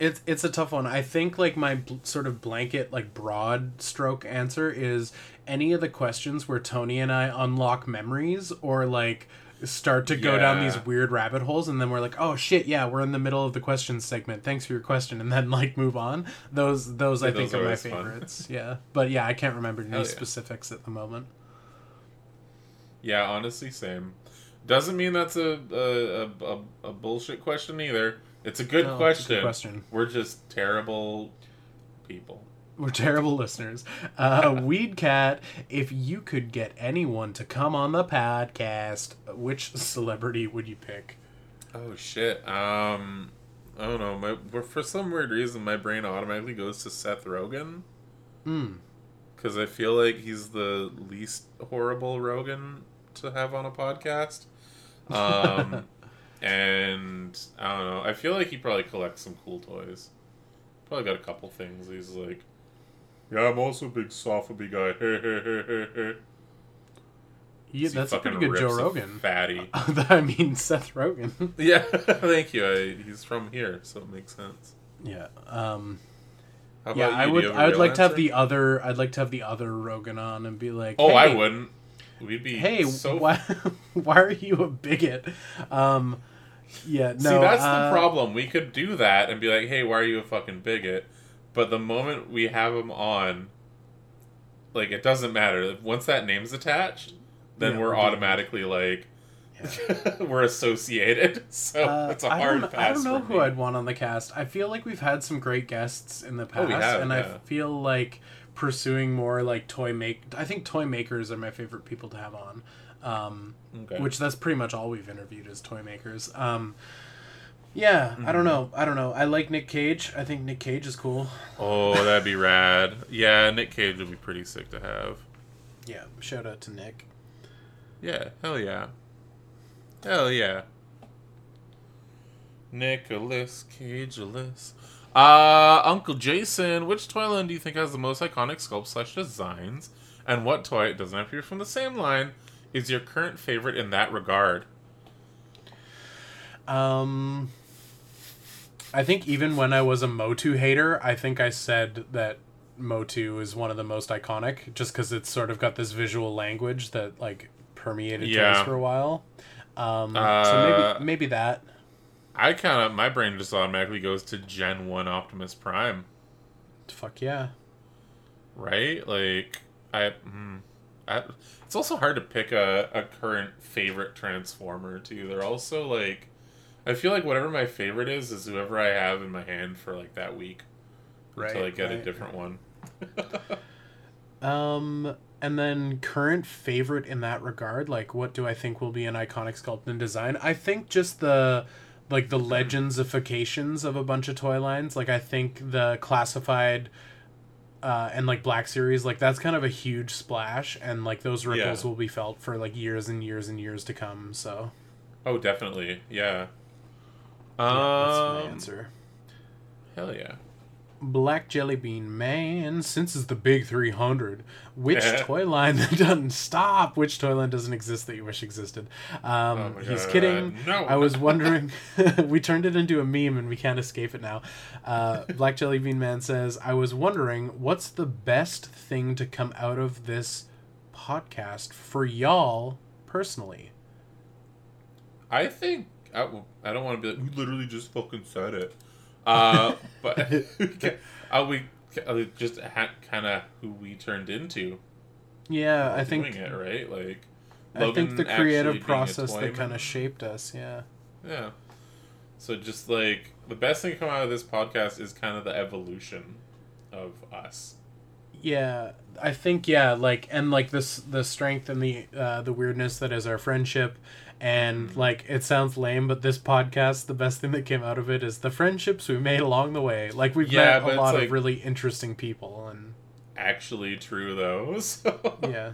it's it's a tough one. I think like my bl- sort of blanket like broad stroke answer is any of the questions where Tony and I unlock memories or like start to go down these weird rabbit holes and then we're like oh shit yeah we're in the middle of the question segment thanks for your question and then like move on those those i Yeah, think those are are my fun. favorites [laughs] yeah but yeah i can't remember any yeah. specifics at the moment Yeah, honestly, same. Doesn't mean that's a a, a, a, bullshit question either. It's a good No, it's a good question. We're just terrible people. We're terrible listeners. Uh, Weed Cat, if you could get anyone to come on the podcast, which celebrity would you pick? Oh shit. Um, I don't know. My but for some weird reason, my brain automatically goes to Seth Rogen Hmm. because I feel like he's the least horrible Rogan to have on a podcast. Um, [laughs] and I don't know. I feel like he probably collects some cool toys. Probably got a couple things. He's like, yeah, I'm also a big sofubi guy. [laughs] Yeah, He that's a pretty good Joe Rogan. fatty. [laughs] I mean, [laughs] Seth Rogen. yeah, thank you. I, he's from here, so it makes sense. yeah. Um, yeah, you? I would. have would like to have the other. I'd like to have the other Rogan on and be like, Oh, I wouldn't. We'd be Hey, so. why? Why are you a bigot? Um, yeah. No. See, that's uh, the problem. We could do that and be like, "Hey, why are you a fucking bigot?" But the moment we have him on, like, it doesn't matter. Once that name's attached, then Yeah, we're we're doing it. automatically like [laughs] we're associated. [laughs] So Uh, it's a hard don't, pass. I don't know who me. I'd want on the cast. I feel like we've had some great guests in the past, Oh, have, and I feel like pursuing more like toy make. I think toy makers are my favorite people to have on. Um, Okay. Which that's pretty much all we've interviewed is toy makers. Um, yeah, I Mm-hmm. don't know. I don't know. I like Nick Cage. I think Nick Cage is cool. Oh, that'd be [laughs] rad. Yeah, Nick Cage would be pretty sick to have. Yeah, shout out to Nick. Yeah, hell yeah. Hell yeah. Nicholas Cageless. Uh, Uncle Jason, which toy line do you think has the most iconic sculpt slash designs? And what toy, it doesn't appear from the same line, is your current favorite in that regard? Um, I think even when I was a Motu hater, I think I said that Motu is one of the most iconic, just because it's sort of got this visual language that like permeated Yeah. toys for a while. Um, Uh, so maybe maybe that. I kind of, my brain just automatically goes to Gen 1 Optimus Prime, Fuck yeah. right? Like, I, hmm, I it's also hard to pick a, a current favorite Transformer, too. They're also like, I feel like whatever my favorite is, is whoever I have in my hand for like that week. until I Right, get a different one. Um, and then current favorite in that regard, like what do I think will be an iconic sculpt and design? I think just the like the legendsifications of a bunch of toy lines. Like I think the classified uh, and like Black Series, like that's kind of a huge splash, and like those ripples Yeah. will be felt for like years and years and years to come. So Oh, definitely. Yeah. Yeah, that's my Um, answer. hell yeah. Black Jelly Bean Man, since it's the big 300, which Yeah. toy line [laughs] doesn't stop? Which toy line doesn't exist that you wish existed? Um, Oh he's God, kidding. no. I was [laughs] wondering. [laughs] we turned it into a meme and we can't escape it now. Uh, Black Jelly Bean Man says, I was wondering what's the best thing to come out of this podcast for y'all personally? I think I, I don't want to be like we literally just fucking said it, uh, [laughs] but [laughs] uh, we uh, just ha- kind of who we turned into. Yeah, I think doing it right. Like I think the creative process that kind of shaped us. Yeah. yeah. So just like the best thing to come out of this podcast is kind of the evolution of us. Yeah, I think yeah, like and like this the strength and the uh the weirdness that is our friendship and like it sounds lame but this podcast the best thing that came out of it is the friendships we made along the way. Like we've Yeah, met a lot like- of really interesting people and Actually, true though. [laughs] So yeah.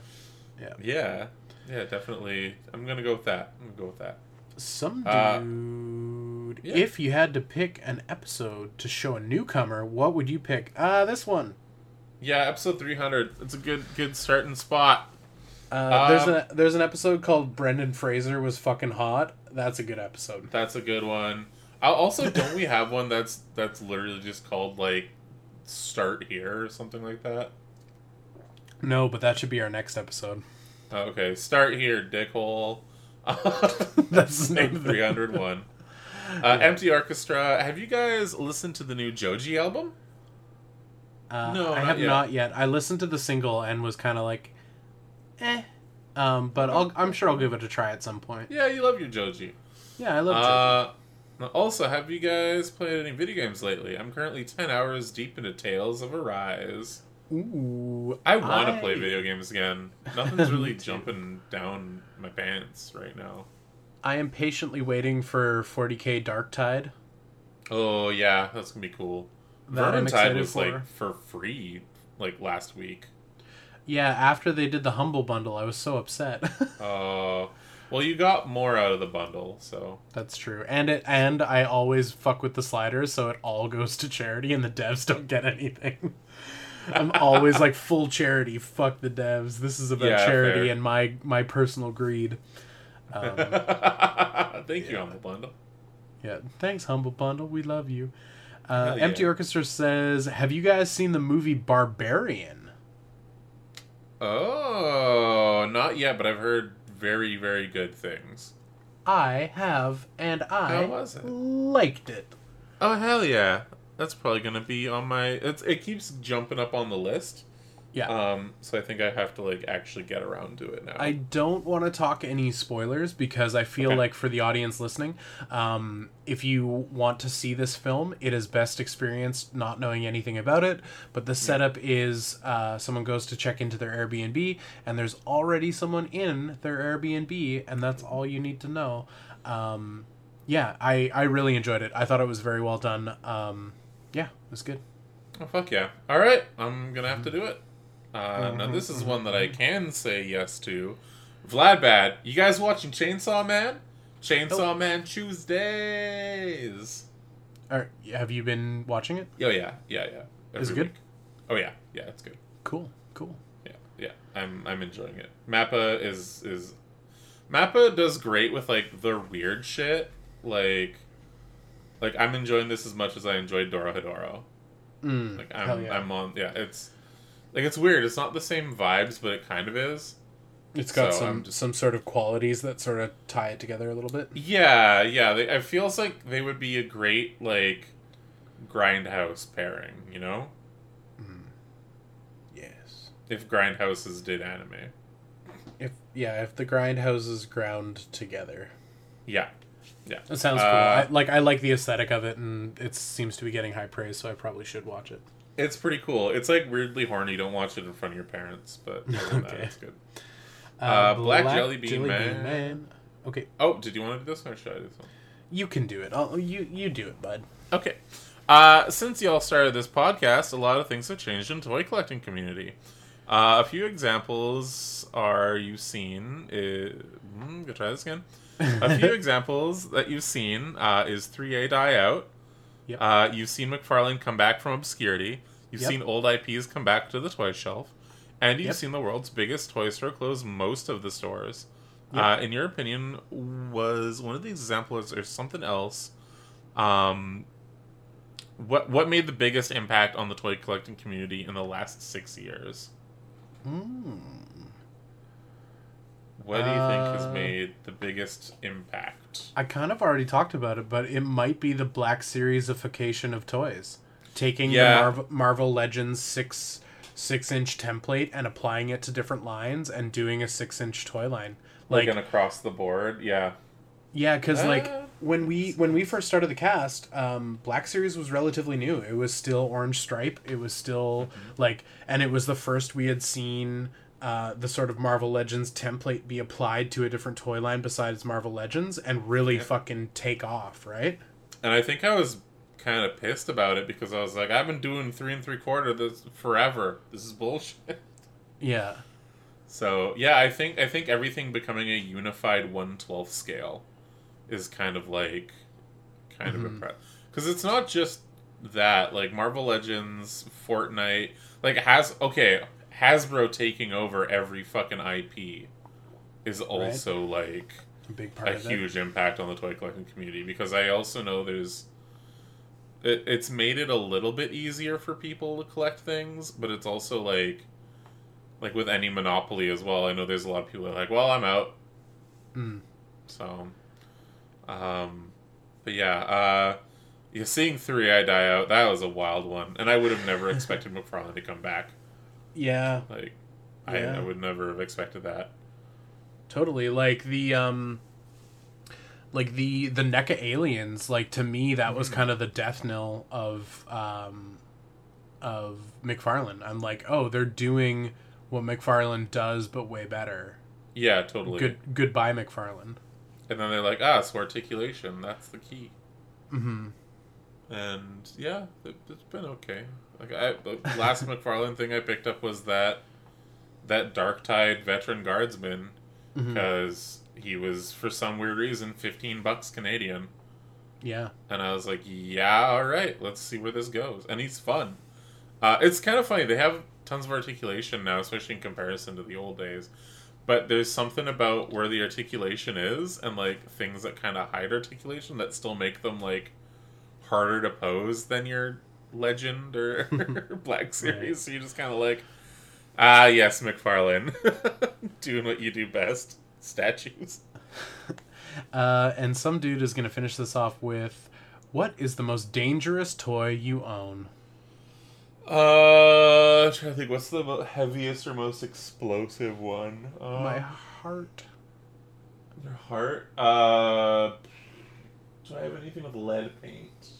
yeah, yeah, definitely. I'm gonna go with that. I'm gonna go with that. Some Uh, dude yeah. if you had to pick an episode to show a newcomer, what would you pick? Ah, this one. Yeah, episode 300. It's a good good starting spot. Uh, there's Um, a there's an episode called Brendan Fraser was fucking hot. That's a good episode. That's a good one. Uh, also, don't we have one that's that's literally just called like "Start Here" or something like that? No, but that should be our next episode. Oh, okay, start here, dickhole. [laughs] [laughs] That's the name three hundred one. [laughs] Uh, Empty Orchestra. Have you guys listened to the new Joji album? Uh, No, I not have yet. not yet. I listened to the single and was kind of like, eh. Um, but I'll, I'm sure I'll give it a try at some point. Yeah, you love your Joji. Yeah, I love Uh, now also, have you guys played any video games lately? I'm currently ten hours deep into Tales of Arise. Joji. Ooh, I want to I- play video games again. Nothing's [laughs] really jumping down my pants right now. I am patiently waiting for 40k Dark Tide. Oh yeah, that's gonna be cool. That I'm Vermintide excited was for. like for free like last week. Yeah, after they did the Humble Bundle, I was so upset. Uh, [laughs] Well, you got more out of the bundle, so That's true. And it and I always fuck with the sliders, so it all goes to charity, and the devs don't get anything. [laughs] I'm always like full charity. Fuck the devs. This is about Yeah, charity fair. and my my personal greed. Um, [laughs] thank you Humble bundle. yeah. Thanks, humble bundle. We love you. Uh, yeah. Empty Orchestra says, "Have you guys seen the movie Barbarian?" Oh, not yet, but I've heard very, very good things. I have, and I How was it? liked it. Oh hell yeah! That's probably gonna be on my. It's, it keeps jumping up on the list. Yeah. Um. So I think I have to like actually get around to it now. I don't want to talk any spoilers because I feel Okay. like for the audience listening, um, if you want to see this film, it is best experienced not knowing anything about it. But the setup is uh, someone goes to check into their Airbnb, and there's already someone in their Airbnb, and that's all you need to know. Um, yeah, I, I really enjoyed it. I thought it was very well done. Um, yeah, it was good. Oh fuck yeah! All right, I'm gonna have to do it. Uh, now this is one that I can say yes to. Vlad Bad, you guys watching Chainsaw Man? Chainsaw Nope. Man Tuesdays. Right, have you been watching it? Oh yeah, yeah, yeah. Is it good? week. Oh yeah, yeah, it's good. Cool, cool. Yeah, yeah. I'm I'm enjoying it. Mappa is is Mappa does great with like the weird shit. Like like I'm enjoying this as much as I enjoyed Dorohedoro. Mm, Like I'm yeah. I'm on yeah, it's like it's weird. It's not the same vibes, but it kind of is. It's got So, some just- some sort of qualities that sort of tie it together a little bit. Yeah, yeah. They, it feels like they would be a great like grindhouse pairing, you know? Yes. If grindhouses did anime. If yeah, if the grindhouses ground together, Yeah. Yeah. that sounds cool. Uh, I, like I like the aesthetic of it, and it seems to be getting high praise, so I probably should watch it. It's pretty cool. It's like weirdly horny. Don't watch it in front of your parents, but than that, [laughs] it's good. Uh, Black Jelly Bean Man. Okay, Oh, did you want to do this or should I do this one? you can do it. I'll, you you do it, bud. Okay. Uh, since y'all started this podcast, a lot of things have changed in toy collecting community. Uh, a few examples are you've seen. Uh, mm, go try this again. A few [laughs] examples that you've seen uh, is 3A die out. Yep. Uh, you've seen McFarlane come back from obscurity. You've Yep. seen old IPs come back to the toy shelf. And you've Yep. seen the world's biggest toy store close most of the stores. Uh, in your opinion, was one of these examples or something else? Um, what what made the biggest impact on the toy collecting community in the last six years? Mm. What do you think has Uh, made the biggest impact? I kind of already talked about it, but it might be the Black Seriesification of toys, taking Yeah. the Marvel, Marvel Legends six six inch template and applying it to different lines and doing a six inch toy line. Like, Like, across the board, yeah. yeah, because like Uh. when we when we first started the cast, um, Black Series was relatively new. It was still Orange Stripe. It was still Mm-hmm. like, and it was the first we had seen. Uh, the sort of Marvel Legends template be applied to a different toy line besides Marvel Legends and really Yeah. fucking take off, right? And I think I was kind of pissed about it because I was like, I've been doing three and three quarter this forever. This is bullshit. [laughs] Yeah. So yeah, I think I think everything becoming a unified one twelfth scale is kind of like kind of Mhm. impressive because it's not just that like Marvel Legends, Fortnite, like has okay Hasbro taking over every fucking IP is also like A big part a huge impact on the toy collecting community because I also know there's it, it's made it a little bit easier for people to collect things, but it's also like like with any monopoly as well. I know there's a lot of people that are like, "Well, I'm out." Mm. So, um, but yeah, uh, you yeah, seeing Three A Die Out that was a wild one, and I would have never expected [laughs] McFarlane to come back. Yeah, Like, I, Yeah. I would never have expected that. totally. Like the um, like the the NECA aliens. Like to me, that was Mhm. kind of the death knell of um, of McFarlane. I'm like, oh, they're doing what McFarlane does, but way better. Yeah, totally. Good goodbye, McFarlane. And then they're like, "Ah, so articulation. That's the key." Mm-hmm. and yeah, it, it's been okay. Like I, the last [laughs] McFarlane thing I picked up was that that Dark Tide veteran guardsman Mm-hmm. because he was for some weird reason 15 bucks Canadian. Yeah. And I was like, yeah, all right, let's see where this goes. And he's fun. Uh, it's kind of funny. They have tons of articulation now, especially in comparison to the old days. But there's something about where the articulation is and like things that kind of hide articulation that still make them like harder to pose than your legend or [laughs] black series. Right. So you're just kind of like, ah, yes, McFarlane, [laughs] doing what you do best, statues. [laughs] Uh, and some dude is going to finish this off with What is the most dangerous toy you own? Uh, I'm trying to think. What's the mo- heaviest or most explosive one? Um, My heart. Your heart. Uh, do I have anything with lead paint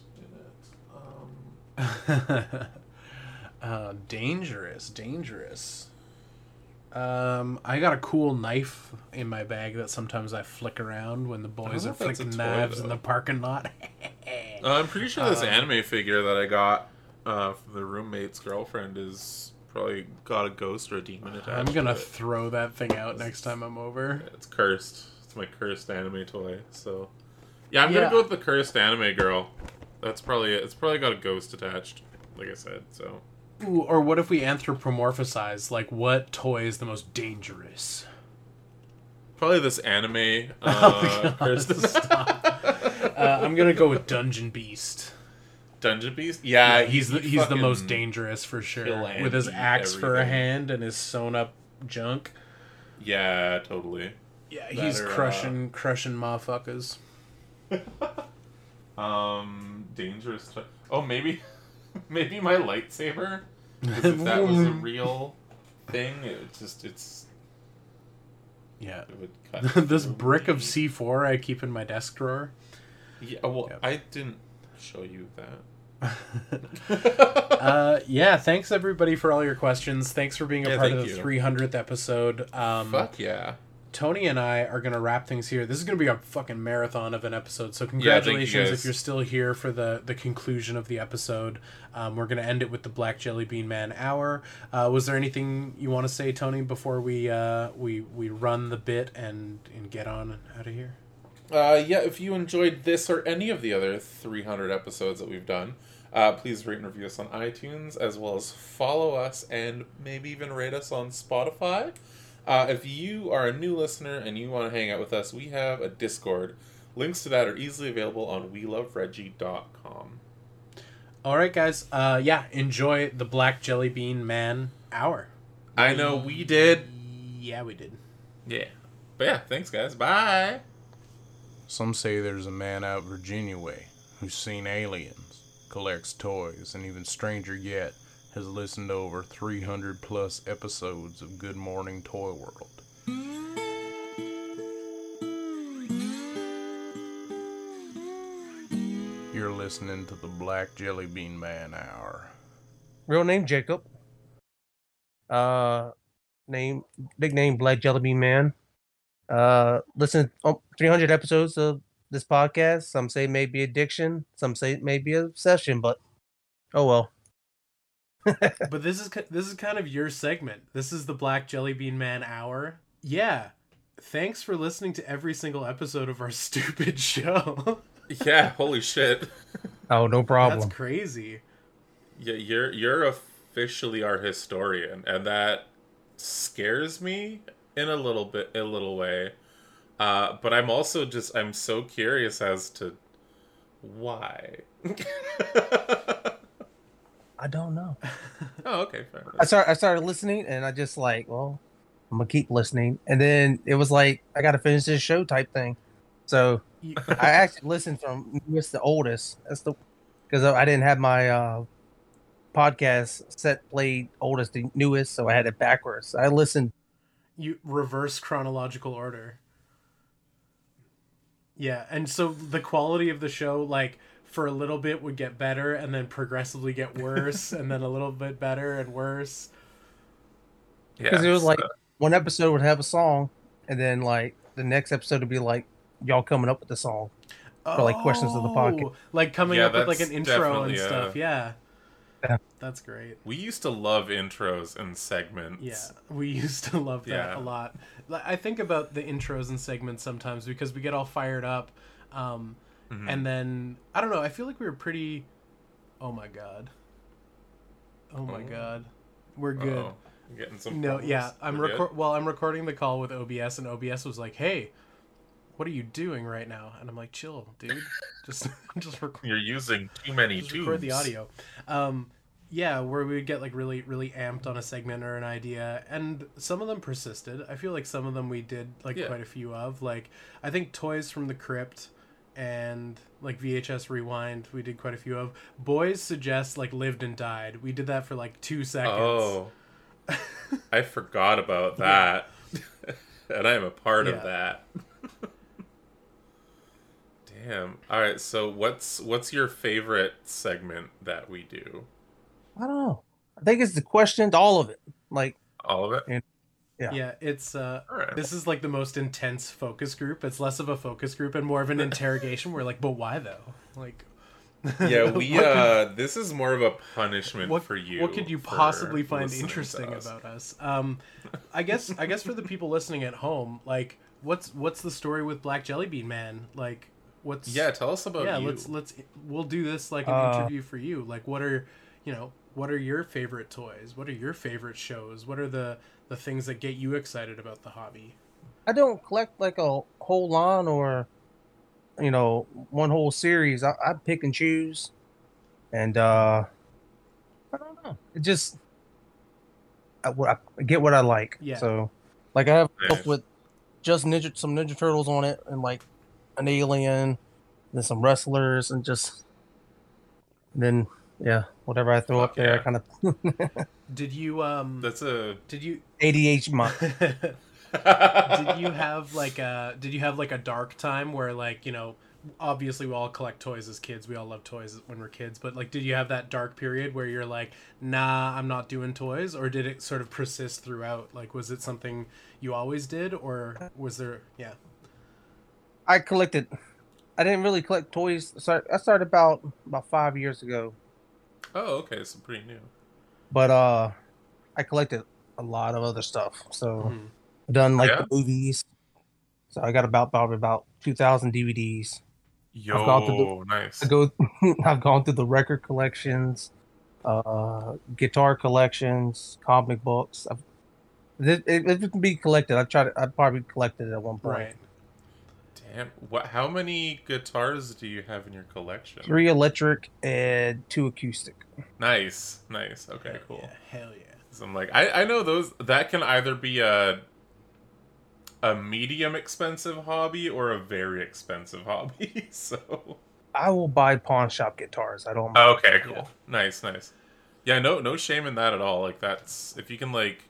[laughs] uh, dangerous, dangerous. Um, I got a cool knife in my bag that sometimes I flick around when the boys are if that's a flicking toy, knives in the parking lot. uh, I'm pretty sure this Um, anime figure that I got uh, from the roommate's girlfriend is probably got a ghost or a demon attached. I'm gonna throw that thing out next time I'm over. It's cursed. It's my cursed anime toy. So, yeah, I'm Yeah. gonna go with the cursed anime girl. That's probably it. It's probably got a ghost attached. Like I said, so Ooh, or what if we anthropomorphize? Like, what toy is the most dangerous? probably this anime. [laughs] Oh Uh, God, stop. [laughs] Uh, I'm gonna go with Dungeon Beast. Dungeon Beast. Yeah, Yeah, he's the, he he's the most dangerous for sure. With his axe for a hand and his sewn up junk. Yeah, totally. Yeah, That he's or, uh, crushing crushing motherfuckers. [laughs] Um, dangerous. T- oh, maybe, [laughs] maybe my lightsaber. if that was a [laughs] real thing, it just it's Yeah. it would cut. [laughs] this brick of. C4 I keep in my desk drawer. Yeah, well, Yep. I didn't show you that. uh, yeah, thanks everybody for all your questions. Thanks for being a Yeah, part of the you. 300th episode. Um, Fuck yeah! Tony and I are going to wrap things here. This is going to be a fucking marathon of an episode. So thank you, congratulations if you're still here for the the conclusion of the episode. Um, we're going to end it with the Black Jelly Bean Man hour. Uh, was there anything you want to say, Tony, before we uh, we we run the bit and and get on and out of here? Uh, yeah, if you enjoyed this or any of the other 300 episodes that we've done, uh, please rate and review us on iTunes, as well as follow us and maybe even rate us on Spotify. Uh, if you are a new listener and you want to hang out with us, we have a Discord. Links to that are easily available on welovereggie.com. All right, guys. Uh, yeah, enjoy the Black Jelly Bean Man hour. I know we did. Yeah, we did. Yeah. But yeah, thanks, guys. Bye. Some say there's a man out Virginia way who's seen aliens, collects toys, and even stranger yet, has listened to over 300 plus episodes of Good Morning Toy World. You're listening to the Black Jelly Bean Man Hour. Real name Jacob. Uh, name big name Black Jelly Bean Man. Uh, listen, oh, 300 episodes of this podcast. Some say it may be addiction. Some say it may be obsession. But oh well. [laughs] but this is this is kind of your segment. This is the Black Jelly Bean Man hour. Yeah. Thanks for listening to every single episode of our [laughs] stupid show. [laughs] Yeah, holy shit. Oh, no problem. That's crazy. Yeah, you're you're officially our historian, and that scares me in a little bit, a little way. Uh, but I'm also just I'm so curious as to why. I don't know. [laughs] oh, okay, fair. I started I started listening and I just like, well, I'm gonna keep listening. And then it was like I gotta finish this show type thing. So I actually listened from newest to oldest. That's the because I didn't have my uh podcast set played oldest to newest, so I had it backwards. I listened. you reverse chronological order. Yeah, and so the quality of the show, like for a little bit, would get better, and then progressively get worse, and then a little bit better and worse. Because it was like one episode would have a song, and then like the next episode would be like y'all coming up with the song. For, like, questions of the podcast. Oh, like coming Yeah, up with like an intro and definitely, stuff. Yeah. Yeah. That's great. We used to love intros and segments. Yeah, we [laughs] used to love that Yeah. a lot. I think about the intros and segments sometimes because we get all fired up, um, Mm-hmm. and then I don't know. I feel like we were pretty. Oh my god. Oh my Oh. god, we're good. Uh-oh. Getting some. No, problems. yeah, I'm record. Well, I'm recording the call with OBS, and OBS was like, "Hey, what are you doing right now?" And I'm like, "Chill, dude. [laughs] Just, [laughs] just record." You're using too many just tubes. record the audio. Um, yeah, where we would get like really, really amped on a segment or an idea, and some of them persisted. I feel like some of them we did like Yeah. quite a few of. Like I think Toys from the Crypt and like VHS Rewind, we did quite a few of. Boys suggest like lived and died. We did that for like two seconds. Oh, [laughs] I forgot about that, [laughs] and I am a part Yeah. of that. Damn. All right. So what's what's your favorite segment that we do? I don't know. I think it's the questions, all of it. Like, All of it. Yeah. Yeah, it's uh All right. this is like the most intense focus group. It's less of a focus group and more of an [laughs] interrogation. We're like, but why though? Like, [laughs] yeah, we what could- uh, this is more of a punishment what, for you. What could you possibly find interesting us. about us? Um, I guess I guess for the people listening at home, like, what's what's the story with Black Jelly Bean Man? Like, what's Yeah, tell us about yeah? you. Let's let's we'll do this like an Uh, interview for you. Like, what are you know? What are your favorite toys? What are your favorite shows? What are the the things that get you excited about the hobby? I don't collect like a whole line or, you know, one whole series. I, I pick and choose, and uh I don't know. It just I, I get what I like. Yeah. So, like I have Nice. with just ninja some Ninja Turtles on it, and like an alien, then some wrestlers, and just then yeah, whatever I throw Fuck up there, yeah. kind of [laughs] Did you um? That's a. Did you ADH [laughs] month. did you have like a did you have like a dark time where like you know obviously we all collect toys as kids we all love toys when we're kids but like did you have that dark period where you're like nah i'm not doing toys or did it sort of persist throughout like was it something you always did or was there yeah I collected. I didn't really collect toys. So I started about about five years ago, oh, okay. So pretty new. but uh, I collected a lot of other stuff. So. I've done like Yeah? the movies. So I got about about about two thousand DVDs. Yo, gone through nice. I go. [laughs] I've gone through the record collections, uh, guitar collections, comic books. I've, it, it, it can be collected. I tried. I probably collected it at one point. right Damn. What? How many guitars do you have in your collection? Three electric and two acoustic. Nice, nice. Okay, Hell cool. yeah, hell yeah 'Cause I'm like, I, I know those that can either be a a medium expensive hobby or a very expensive hobby. [laughs] so I will buy pawn shop guitars. I don't. okay, cool, Yeah. nice, nice. Yeah, no, no shame in that at all. Like that's if you can like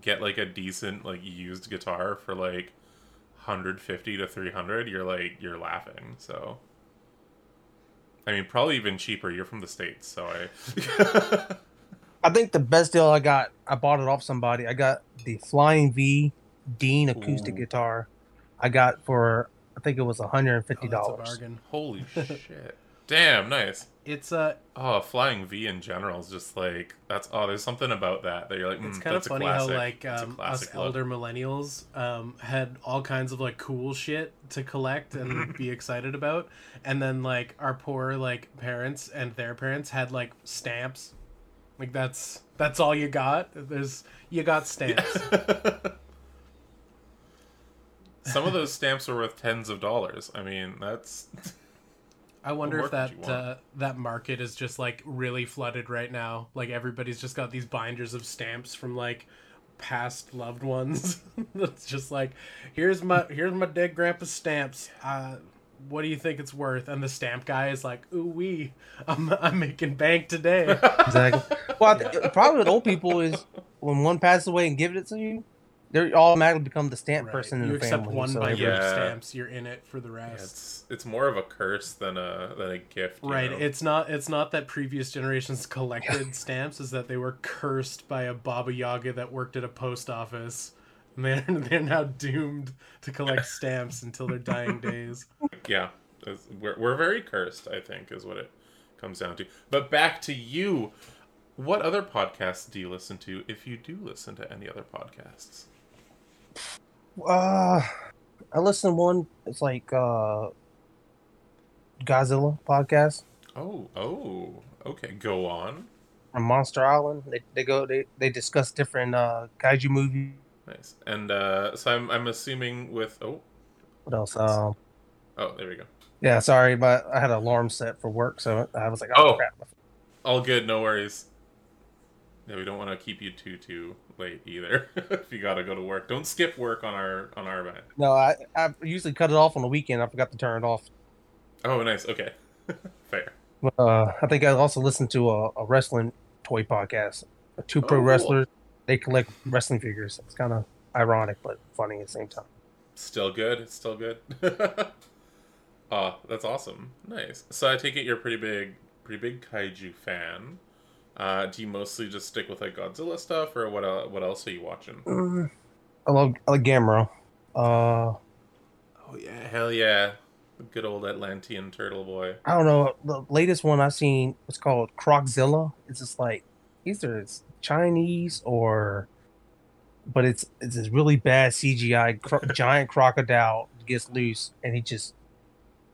get like a decent like used guitar for like 150 to 300, you're like you're laughing. So. I mean, probably even cheaper. You're from the states, so I. [laughs] I think the best deal I got, I bought it off somebody. I got the Flying V Dean acoustic Ooh. guitar. I got for I think it was $150. oh, that's a bargain [laughs] Holy [laughs] shit! Damn, nice. It's a Oh, flying V in general is just like that's. Oh, there's something about that that you're like. It's mm, kind of funny how like It's um, us look. elder millennials um, had all kinds of like cool shit to collect and [laughs] be excited about, and then like our poor like parents and their parents had like stamps. Like that's that's all you got. There's you got stamps. [laughs] Some of those [laughs] stamps are worth tens of dollars. I mean, that's I wonder if that uh, that market is just like really flooded right now. Like everybody's just got these binders of stamps from like past loved ones. [laughs] That's just like here's my here's my dead grandpa's stamps. Uh, what do you think it's worth? And the stamp guy is like, ooh wee, I'm I'm making bank today. Exactly. Well, I the problem with old people is when one passes away and gives it to you, they all automatically become the stamp Right. person in you the accept family. one so binder everybody- of Yeah. stamps, you're in it for the yeah, rest. it's it's more of a curse than a than a gift. you Right. know? It's not it's not that previous generations [laughs] collected [laughs] stamps, is that they were cursed by a Baba Yaga that worked at a post office. And [laughs] they're, they're now doomed to collect stamps until their dying days. yeah, we're we're very cursed. I think is what it comes down to. But back to you. what other podcasts do you listen to if you do listen to any other podcasts? Uh, I listen to one. It's like uh, Godzilla podcast Oh, oh, okay, go on. from Monster Island. They they go they they discuss different uh kaiju movies. Nice. And uh, so I'm I'm assuming with oh What else? Um, oh there we go. yeah, sorry, but I had an alarm set for work, so I was like, Oh. oh, crap. All good, no worries. Yeah, we don't want to keep you too too late either. [laughs] if you gotta go to work, don't skip work on our on our event. No, I I usually cut it off on the weekend. I forgot to turn it off. Oh, nice. Okay, [laughs] fair. Uh, I think I also listened to a, a wrestling toy podcast. Two pro Oh, cool. wrestlers. They collect wrestling figures. It's kind of ironic but funny at the same time. Still good. It's still good. [laughs] oh, that's awesome. Nice. So I take it you're a pretty big, pretty big kaiju fan. Uh, do you mostly just stick with like Godzilla stuff, or what? el- What else are you watching? Mm, I love I like Gamera. Uh, Oh yeah, hell yeah, the good old Atlantean turtle boy. I don't know. The latest one I've seen was called Croczilla. It's just like either it's Chinese or, but it's it's this really bad CGI cro- giant crocodile gets loose and he just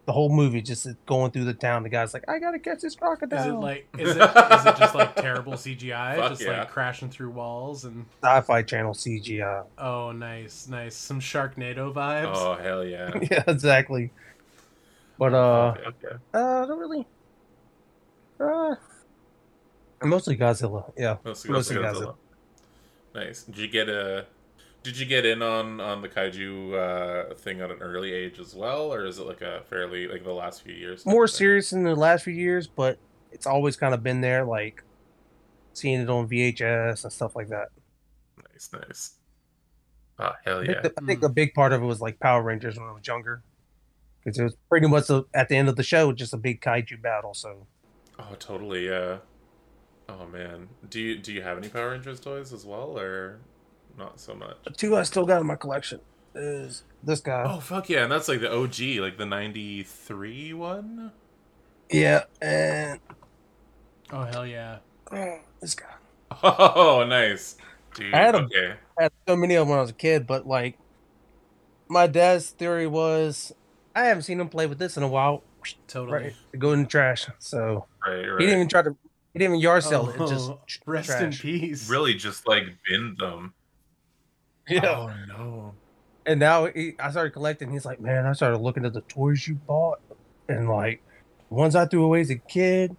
the whole movie just going through the town. The guy's like, I gotta catch this crocodile. Is it like is it is it just like terrible [laughs] CGI, Fuck just yeah. like crashing through walls and Sci-Fi Channel CGI? oh nice nice some Sharknado vibes. Oh hell yeah. [laughs] yeah, exactly. But uh, Okay, okay. uh, not really. Uh, mostly Godzilla. Yeah, Mostly mostly Godzilla. Nice. Did you get a? Did you get in on on the kaiju uh, thing at an early age as well, or is it like a fairly like the last few years? more serious in the last few years, but it's always kind of been there, like seeing it on VHS and stuff like that. Nice, nice. Oh hell I, yeah! think, I think a big part of it was like Power Rangers when I was younger, because it was pretty much a, at the end of the show just a big kaiju battle. So Oh totally, yeah. Oh man, do you do you have any Power Rangers toys as well, or not so much? the two I still got in my collection is this guy. Oh fuck yeah, and that's like the OG, like the '93 one. Yeah, and Oh hell yeah. oh, [sighs] this guy. Oh nice, dude. I had a- okay. I had so many of them when I was a kid, but like my dad's theory was I haven't seen him play with this in a while. Totally. Right, go in the trash. So Right, right. he didn't even try to. He didn't even yard sell it. it oh, Just Oh, [laughs] rest trash. in peace. really just like bin them. Yeah. Oh no. And now he, I started collecting. He's like, man, I started looking at the toys you bought, and like the ones I threw away as a kid,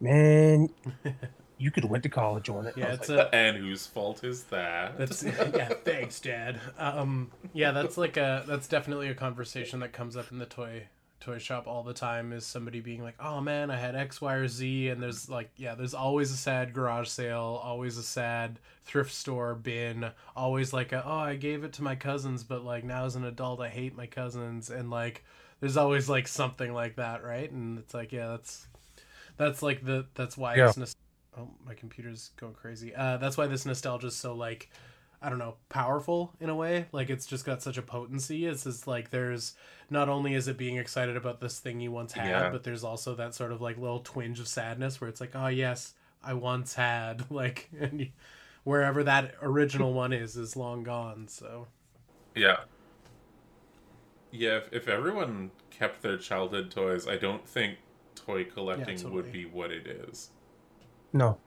man, [laughs] you could have went to college on it. Yeah, it's like, a And whose fault is that? That's [laughs] yeah. Thanks, Dad. Um, yeah, that's like a that's definitely a conversation that comes up in the toy toy shop all the time. Is somebody being like, "Oh man, I had X, Y, or Z," and there's like, yeah, there's always a sad garage sale, always a sad thrift store bin, always like, a, "Oh, I gave it to my cousins, but like now as an adult, I hate my cousins," and like, there's always like something like that, right? And it's like, yeah, that's that's like the that's why Yeah. oh, my computer's going crazy. Uh, that's why this nostalgia is so like I don't know, powerful in a way. Like it's just got such a potency. It's just like there's not only is it being excited about this thing you once had, Yeah. but there's also that sort of like little twinge of sadness where it's like, oh yes, I once had [laughs] like, and you, wherever that original one is is long gone. So Yeah. Yeah, if, if everyone kept their childhood toys, I don't think toy collecting totally. would be what it is. no,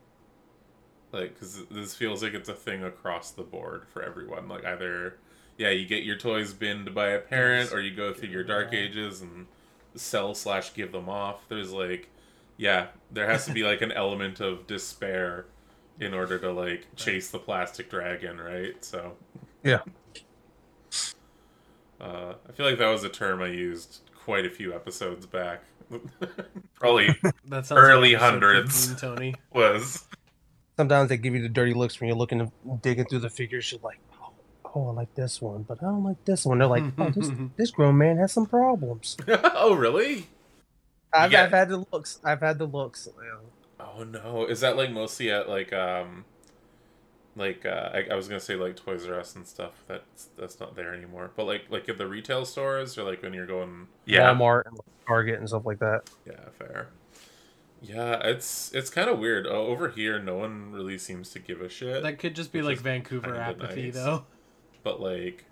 Like, because this feels like it's a thing across the board for everyone. Like, either, yeah, you get your toys binned by a parent, or you go through your dark ages and sell slash give them off. There's like, yeah, there has to be like an element of despair in order to like chase the plastic dragon, right? So, yeah, Uh, I feel like that was a term I used quite a few episodes back. [laughs] Probably that Early like hundreds. 15, Tony. [laughs] was. Sometimes they give you the dirty looks when you're looking at digging through the figures. You're like, oh, oh, I like this one, but I don't like this one. They're like, oh, this [laughs] this grown man has some problems. [laughs] oh, really? I've, Yeah. I've had the looks. I've had the looks. Oh no, is that like mostly at like um, like uh, I, I was gonna say like Toys R Us and stuff. That's that's not there anymore. But like like at the retail stores or like when you're going. Walmart and Target and stuff like that. Yeah, fair. Yeah, it's it's kind of weird. Uh, over here, no one really seems to give a shit. That could just be like Vancouver apathy, nice. though. but like,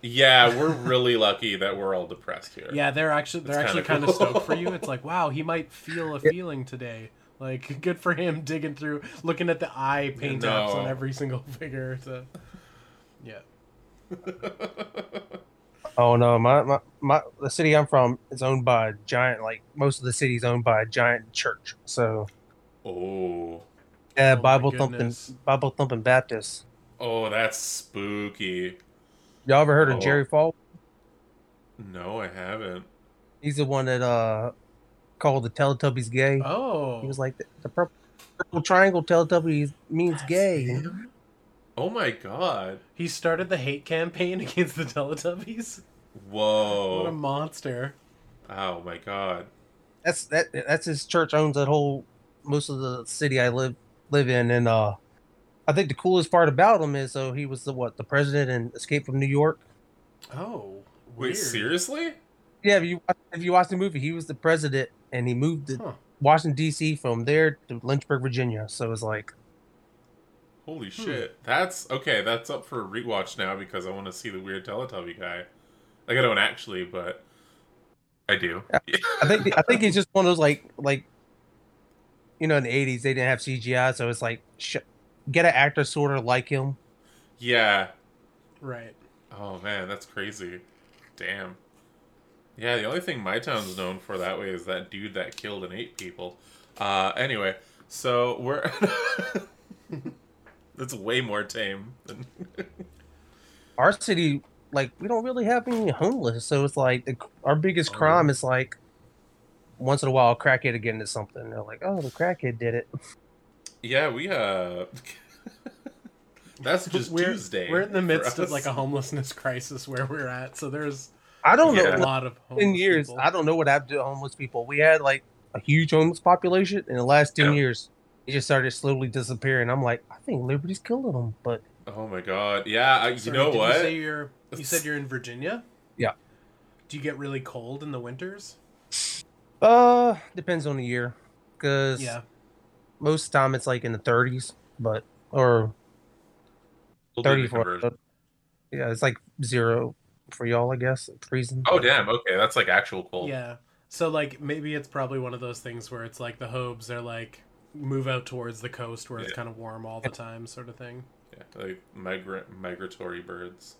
yeah, we're [laughs] really lucky that we're all depressed here. Yeah, they're actually they're It's actually kinda cool. stoked for [laughs] you. It's like, wow, he might feel a feeling today. Like, [laughs] good for him digging through, looking at the eye paint apps on every single figure. To, yeah. Oh no, my, my my the city I'm from is owned by a giant. Like most of the city's owned by a giant church. So Oh, yeah, Oh Bible thumping. Bible thumping Baptist. oh, that's spooky. Y'all ever heard Oh. of Jerry Falwell? No, I haven't. He's the one that uh called the Teletubbies gay. Oh, He was like the, the purple, purple triangle Teletubbies means gay. Oh my god. he started the hate campaign [laughs] against the Teletubbies. Whoa. What a monster! Oh my god. That's that. That's his church owns that whole most of the city I live live in, and uh, I think the coolest part about him is so he was the what the president in Escape from New York. Oh, Wait, weird. seriously? Yeah, if you if you watch the movie, he was the president, and he moved to Huh. Washington D.C. from there to Lynchburg, Virginia. So it's like, Holy shit. That's okay, that's up for a rewatch now because I want to see the weird Teletubby guy. Like I don't actually, but I do. I think I think he's just one of those like like, you know, in the '80s they didn't have CGI, so it's like sh- get an actor sort of like him. yeah. Right. Oh man, that's crazy. Damn. Yeah, the only thing my town's known for that way is that dude that killed and ate people. Uh anyway, so we're [laughs] [laughs] That's way more tame than [laughs] our city like we don't really have any homeless so it's like the, our biggest Oh. crime is like once in a while a crackhead will get into something they're like oh the crackhead did it [laughs] Yeah, we uh [laughs] That's just we're, Tuesday. We're in the midst of like a homelessness crisis where we're at. So there's i don't Yeah. a lot of homeless in years people. i don't know what happened to homeless people we had like a huge homeless population in the last 10 Yeah. years it just started slowly disappearing i'm like i think liberty's killing them but Oh my god. Yeah, I, you Sorry, know what? You, say you're, you said you're in Virginia. Yeah. Do you get really cold in the winters? uh depends on the year because Yeah. most of the time it's like in the 30s but or We'll 34 conversion. yeah it's like zero for y'all i guess freezing Oh damn, okay, that's like actual cold. Yeah. So like maybe it's probably one of those things where it's like the Hobes are like move out towards the coast where it's kind of warm all the time, sort of thing. Yeah, like migra- migratory birds.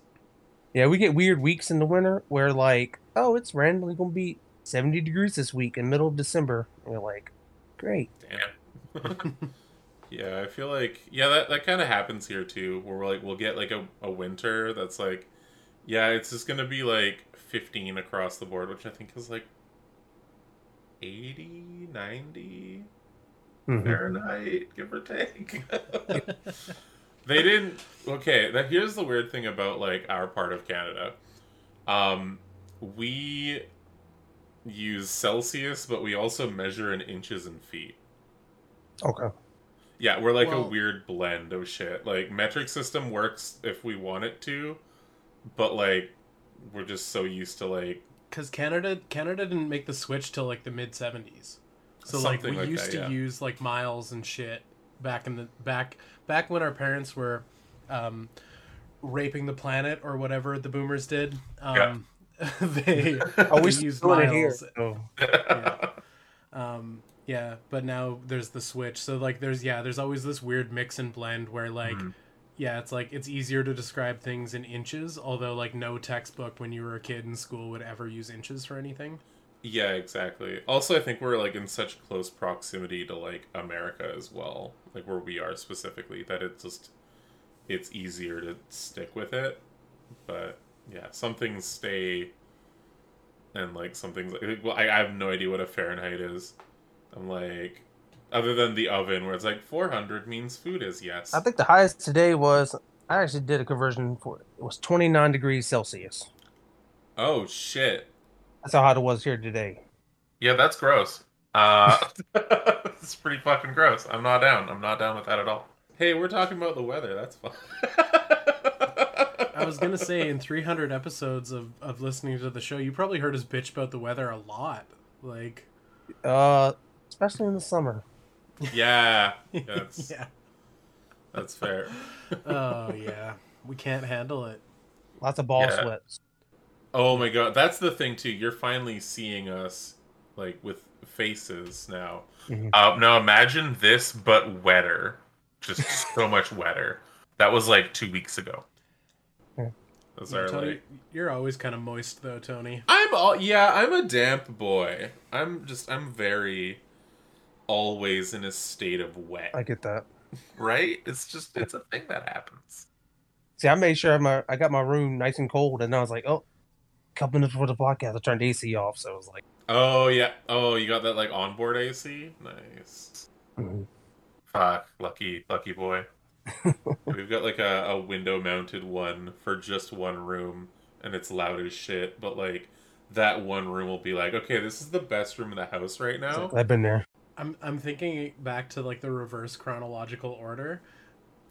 Yeah, we get weird weeks in the winter where like, oh, it's randomly gonna be seventy degrees this week in middle of December. And you're like, great. Damn. [laughs] yeah, I feel like yeah, that that kind of happens here too, where we're like we'll get like a, a winter that's like, yeah, it's just gonna be like 15 across the board, which I think is like 80, 90 Mhm. Fahrenheit, give or take. [laughs] they didn't. Okay, that here's the weird thing about like our part of Canada. Um, we use Celsius, but we also measure in inches and feet. Okay. Yeah, we're like a weird blend of shit. Like metric system works if we want it to, but like we're just so used to like Because Canada Canada didn't make the switch till like the mid seventies. So like we like used that, to yeah. use like miles and shit back in the back back when our parents were um, raping the planet or whatever the boomers did. Um, [laughs] they, [laughs] Oh, they we used doing here. miles. So. Yeah. Um, yeah, but now there's the switch. So like there's yeah, there's always this weird mix and blend where like Mhm. yeah, it's like it's easier to describe things in inches, although like no textbook when you were a kid in school would ever use inches for anything. Yeah, exactly. Also, I think we're like in such close proximity to like America as well, like where we are specifically, that it's just it's easier to stick with it. But yeah, some things stay, and like some things. Like, well, I, I have no idea what a Fahrenheit is. I'm like, other than the oven, where it's like 400 means food is yes. I think the highest today was I actually did a conversion for it. It was 29 degrees Celsius. Oh shit! That's how hot it was here today. Yeah, that's gross. Uh, [laughs] it's pretty fucking gross. I'm not down. I'm not down with that at all. Hey, we're talking about the weather. That's fun. I was gonna say in 300 episodes of, of listening to the show, you probably heard us bitch about the weather a lot. Like, Uh, especially in the summer. Yeah, [laughs] that's yeah. that's fair. Oh yeah. We can't handle it. Lots of ball Yeah. sweats. Oh my god, that's the thing too. You're finally seeing us like with faces now. Mhm. Uh, now imagine this, but wetter, just [laughs] so much wetter. That was like two weeks ago. Yeah. Those Yeah, are Tony, like you're always kind of moist though, Tony. I'm all yeah. I'm a damp boy. I'm just I'm very always in a state of wet. I get that. right? It's just it's a thing that happens. See, I made sure my I got my room nice and cold, and I was like, oh, couple minutes before the podcast, I turned the AC off, so it was like, Oh yeah. Oh, you got that like onboard AC. Nice. mhm. Fuck, lucky, lucky boy. [laughs] We've got like a, a window mounted one for just one room, and it's loud as shit. But like that one room will be like, okay, this is the best room in the house right now. I've been there. I'm I'm thinking back to like the reverse chronological order.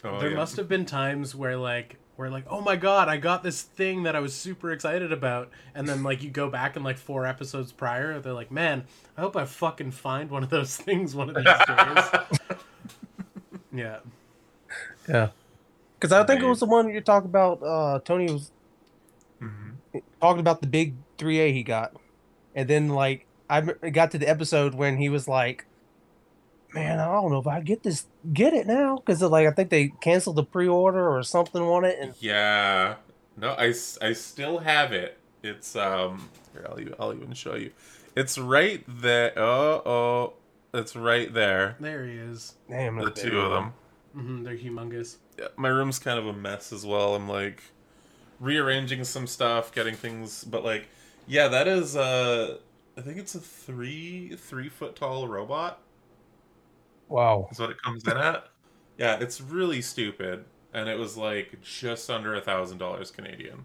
Oh, there yeah. must have been times where like where like oh my god I got this thing that I was super excited about. And then like you go back and like four episodes prior they're like man I hope I fucking find one of those [laughs] things one of these [laughs] days yeah. Yeah, because I think it was the one you talked about. Uh, Tony was Mhm. talking about the big 3A he got, and then like i got to the episode when he was like, "Man, I don't know if I get this, get it now," because like I think they canceled the pre-order or something on it, and Yeah. No, I, I still have it. It's um. Here, I'll even, I'll even show you. It's right there. Oh oh. It's right there. there he is damn, The two big. of them. hmm they're humongous yeah, my room's kind of a mess as well. I'm like rearranging some stuff, getting things, but like, yeah, that is uh, I think it's a three three foot tall robot. Wow. Is what it comes in at. Yeah, it's really stupid, and it was like just under a thousand dollars Canadian.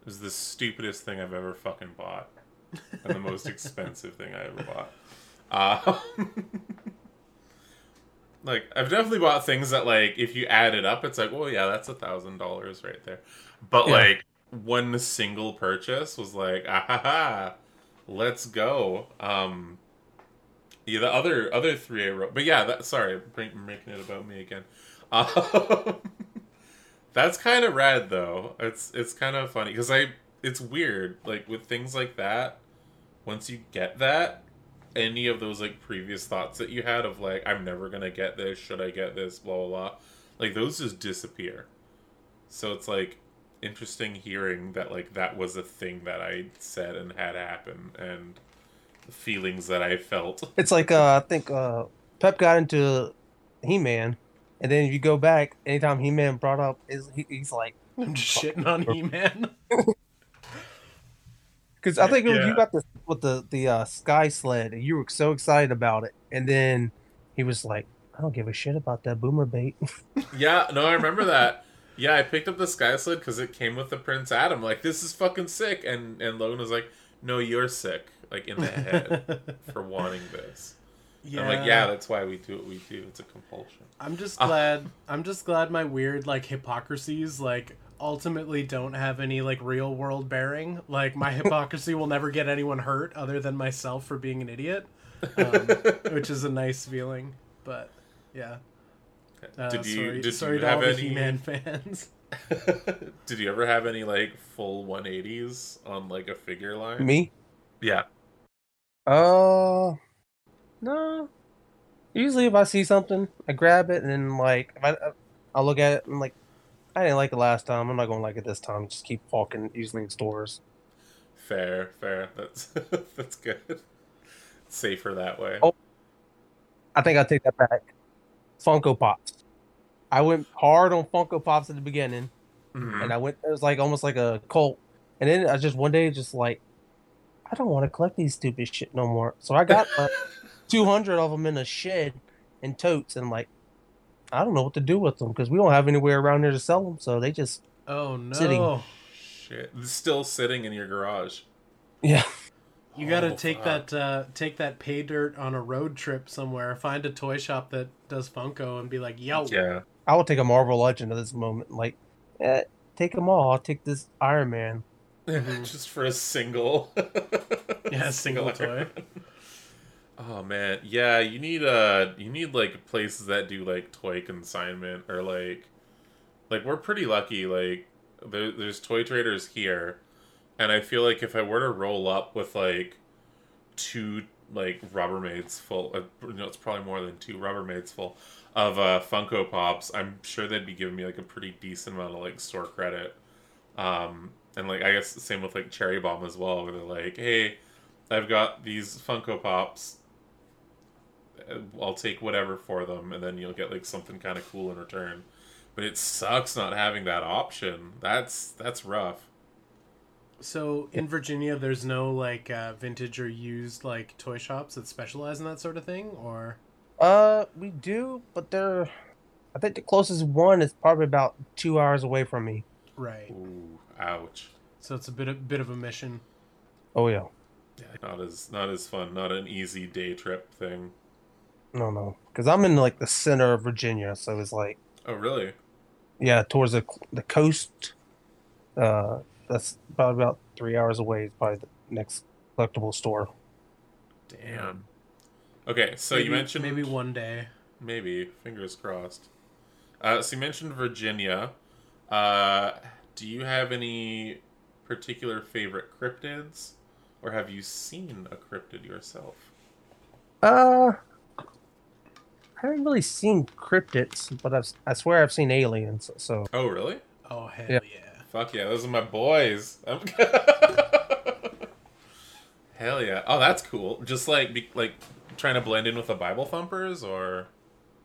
It was the stupidest thing I've ever fucking bought, and the most [laughs] expensive thing I ever bought. Uh, [laughs] like I've definitely bought things that like if you add it up, it's like, well, yeah, that's a thousand dollars right there. But Yeah. like one single purchase was like, ah ha ha, let's go. Um, yeah, the other other three I wrote, but yeah, that sorry, making it about me again. Um, [laughs] that's kind of rad though. It's it's kind of funny because I it's weird like with things like that. Once you get that, any of those like previous thoughts that you had of like I'm never gonna get this, should I get this, blah blah blah, like those just disappear. So it's like interesting hearing that like that was a thing that I said and had happen and feelings that I felt. [laughs] It's like uh, I think uh, Pep got into He-Man, and then if you go back, anytime He-Man brought up, is he, he's like, [laughs] I'm just shitting on [laughs] He-Man because I think Yeah. you got this with the the uh, Sky Sled, and you were so excited about it, and then he was like, I don't give a shit about that boomer bait. Yeah, no, I remember that. Yeah, I picked up the Sky Sled because it came with the Prince Adam. Like, this is fucking sick. And and Logan was like, No, you're sick. Like in the head [laughs] for wanting this. yeah I'm like, yeah, that's why we do what we do. It's a compulsion. I'm just Ah. glad. I'm just glad my weird like hypocrisies like ultimately don't have any like real world bearing. Like my [laughs] hypocrisy will never get anyone hurt other than myself for being an idiot, um, [laughs] which is a nice feeling. But yeah, uh, did you sorry, did sorry you to all have the any? He-Man fans. did you ever have any like full 180s on like a figure line? Me? Yeah. Uh, no. Usually, if I see something, I grab it, and then like if I, I'll look at it and like, I didn't like it last time. I'm not gonna like it this time. Just keep walking, usually in stores. Fair, fair. That's [laughs] that's good. Safer that way. Oh. I think I take that back. Funko Pops. I went hard on Funko Pops at the beginning, Mhm. and I went. It was like almost like a cult, and then I just one day just like, I don't want to collect these stupid shit no more. So I got like [laughs] 200 of them in a shed and totes, and like, I don't know what to do with them because we don't have anywhere around here to sell them. So they just Oh no! Sitting. Shit. Still sitting in your garage. yeah. You gotta Oh, take fuck. that uh, take that pay dirt on a road trip somewhere. Find a toy shop that does Funko and be like, "Yo, Yeah. I will take a Marvel Legend at this moment. Like, eh, take them all. I'll take this Iron Man. [laughs] just for a single. [laughs] Yeah, a single toy. Oh man, yeah. You need uh you need like places that do like toy consignment or like, like we're pretty lucky. Like there, there's toy traders here, and I feel like if I were to roll up with like two like Rubbermaids full, uh, you know, it's probably more than two Rubbermaids full of uh, Funko Pops. I'm sure they'd be giving me like a pretty decent amount of like store credit. Um, and like I guess the same with like Cherry Bomb as well, where they're like, "Hey, I've got these Funko Pops. Uh, I'll take whatever for them, and then you'll get like something kind of cool in return." But it sucks not having that option. That's that's rough. So in Virginia, there's no like uh, vintage or used like toy shops that specialize in that sort of thing, or Uh, we do, but they're. I think the closest one is probably about two hours away from me. right. Ooh, ouch. So it's a bit a bit of a mission. Oh yeah, Yeah, not as not as fun. Not an easy day trip thing. no, no, because I'm in like the center of Virginia, so it's like Oh, really? yeah, towards the the coast. Uh, that's about about three hours away. Is probably the next collectible store. Damn. Okay, so Maybe- you mentioned maybe one day. Maybe. Fingers crossed. Uh, so you mentioned Virginia. Uh, do you have any particular favorite cryptids? Or have you seen a cryptid yourself? Uh, I haven't really seen cryptids, but I've, I swear I've seen aliens. So Oh, really? Oh hell Yeah. yeah! Fuck yeah, those are my boys. I'm- [laughs] Hell yeah. Oh, that's cool. Just like be, like trying to blend in with the Bible thumpers or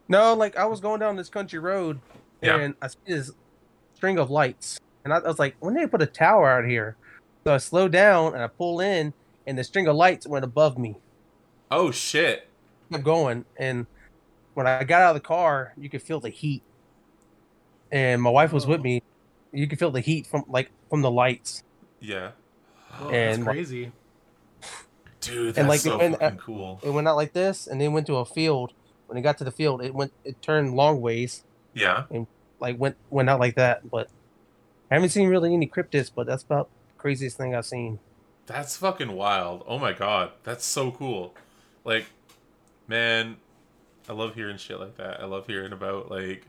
no, like I was going down this country road, Yeah. and I see this string of lights, and I, I was like, when did they put a tower out here? So I slow down and I pull in, and the string of lights went above me. Oh shit. I kept going and when I got out of the car, you could feel the heat. And my wife was with Oh. me. You could feel the heat from like from the lights. Yeah. Well, And- that's crazy. Dude, that's And, like, so it went- uh, fucking cool. It went out like this and then went to a field. When it got to the field, it went it turned long ways, Yeah. And like went went out like that. But I haven't seen really any cryptids, but that's about the craziest thing I've seen. That's fucking wild. Oh my god. That's so cool. Like, man, I love hearing shit like that. I love hearing about like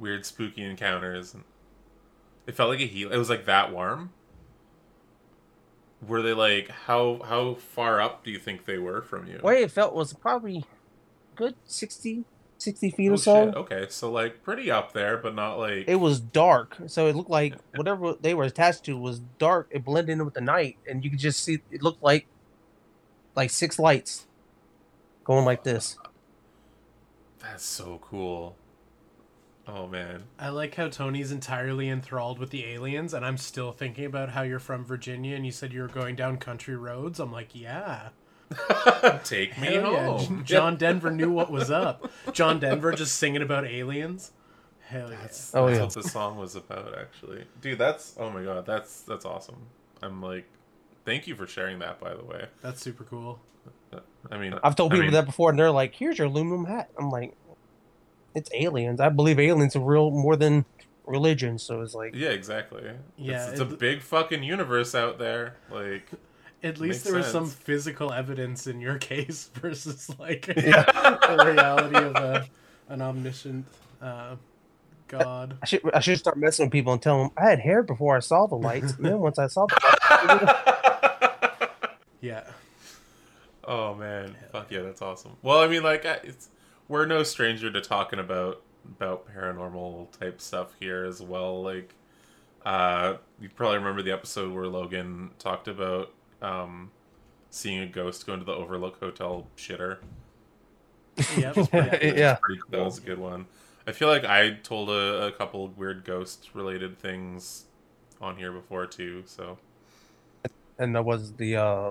weird spooky encounters and it felt like a heat. It was like that warm. Were they like how how far up do you think they were from you? Way it felt was probably good 60, 60 feet Oh, or so. shit. Okay, so like pretty up there, but not like It was dark, so it looked like whatever they were attached to was dark. It blended in with the night, and you could just see it looked like like six lights going like this. That's so cool. Oh man. I like how Tony's entirely enthralled with the aliens, and I'm still thinking about how you're from Virginia, and you said you were going down country roads. I'm like, yeah, [laughs] Take me Hell yeah. home. J- [laughs] John Denver knew what was up. John Denver just singing about aliens. Hell yeah! That's, Oh, that's yeah. what the song was about, actually. Dude, that's oh my god, that's that's awesome. I'm like, thank you for sharing that, by the way. That's super cool. I mean, I've told I people mean, that before, and they're like, "Here's your aluminum hat." I'm like, "It's aliens. I believe aliens are real more than religion." So it's like, Yeah, exactly. Yeah, it's, it's a it- big fucking universe out there. Like, At Makes least there was some physical evidence in your [laughs] case versus like [laughs] Yeah. [laughs] the reality of a, an omniscient uh, God. I should I should start messing with people and tell them I had hair before I saw the lights, and then once I saw the lights, Yeah. oh man, fuck yeah, that's awesome. Well, I mean, like, I- it's we're no stranger to talking about about paranormal type stuff here as well. Like, uh, you probably remember the episode where Logan talked about um, seeing a ghost go into the Overlook Hotel shitter. Yep. [laughs] yeah. Pretty cool. That was a good one. I feel like I told a, a couple weird ghost related things on here before too. So and that was the uh,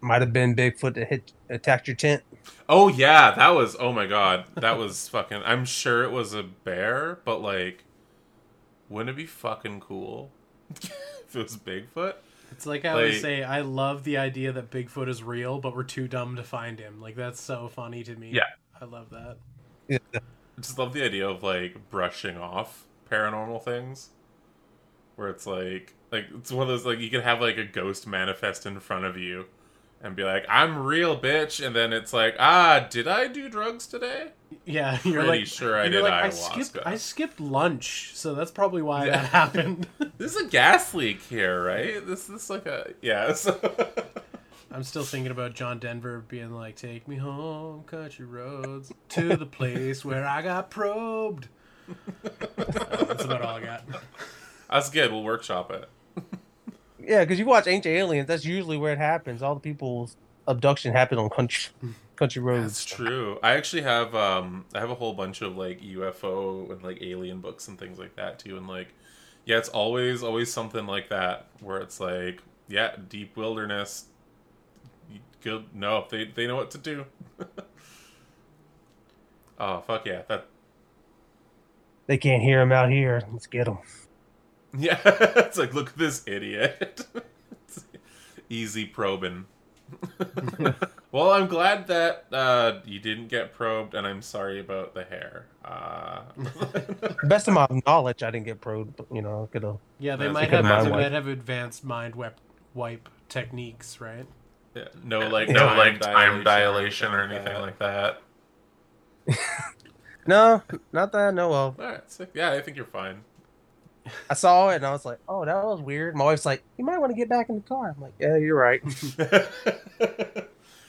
might have been Bigfoot that hit attacked your tent. Oh yeah, that was oh my god, that was [laughs] fucking. I'm sure it was a bear, but like, wouldn't it be fucking cool [laughs] if it was Bigfoot? It's like I always Like- say, I love the idea that Bigfoot is real, but we're too dumb to find him. Like that's so funny to me. Yeah. I love that. I just love the idea of like brushing off paranormal things. where it's like like it's one of those like you can have like a ghost manifest in front of you and be like i'm real bitch and then it's like ah did i do drugs today Yeah, [laughs] you're Pretty like sure I did like, I skipped I skipped lunch, so that's probably why Yeah. that [laughs] happened. [laughs] this is a gas leak here right this this like a yeah so I'm still thinking about John Denver being like, "Take me home, country roads, to the place where I got probed." Uh, that's about all I got. that's good we'll workshop it Yeah, because you watch Ancient Aliens, that's usually where it happens. All the people's abduction happen on country [laughs] country roads. That's true. I actually have um I have a whole bunch of like UFO and like alien books and things like that too and like yeah, it's always always something like that where it's like yeah, deep wilderness Good. no, they they know what to do. [laughs] oh, fuck yeah. That They can't hear him out here. Let's get them. [laughs] yeah, it's like look at this idiot. [laughs] Easy probing. [laughs] well, I'm glad that uh, you didn't get probed, and I'm sorry about the hair. Uh, Best of my knowledge, I didn't get probed. But, you know, could have. Yeah, they might have they might have advanced mind wipe, wipe techniques, right? yeah, no, like no, time like, time dilation or anything like that. No, not that No, well, of. All right, sick. Yeah, I think you're fine. I saw it and I was like, oh, that was weird. My wife's like, you might want to get back in the car. I'm like, yeah, you're right. [laughs]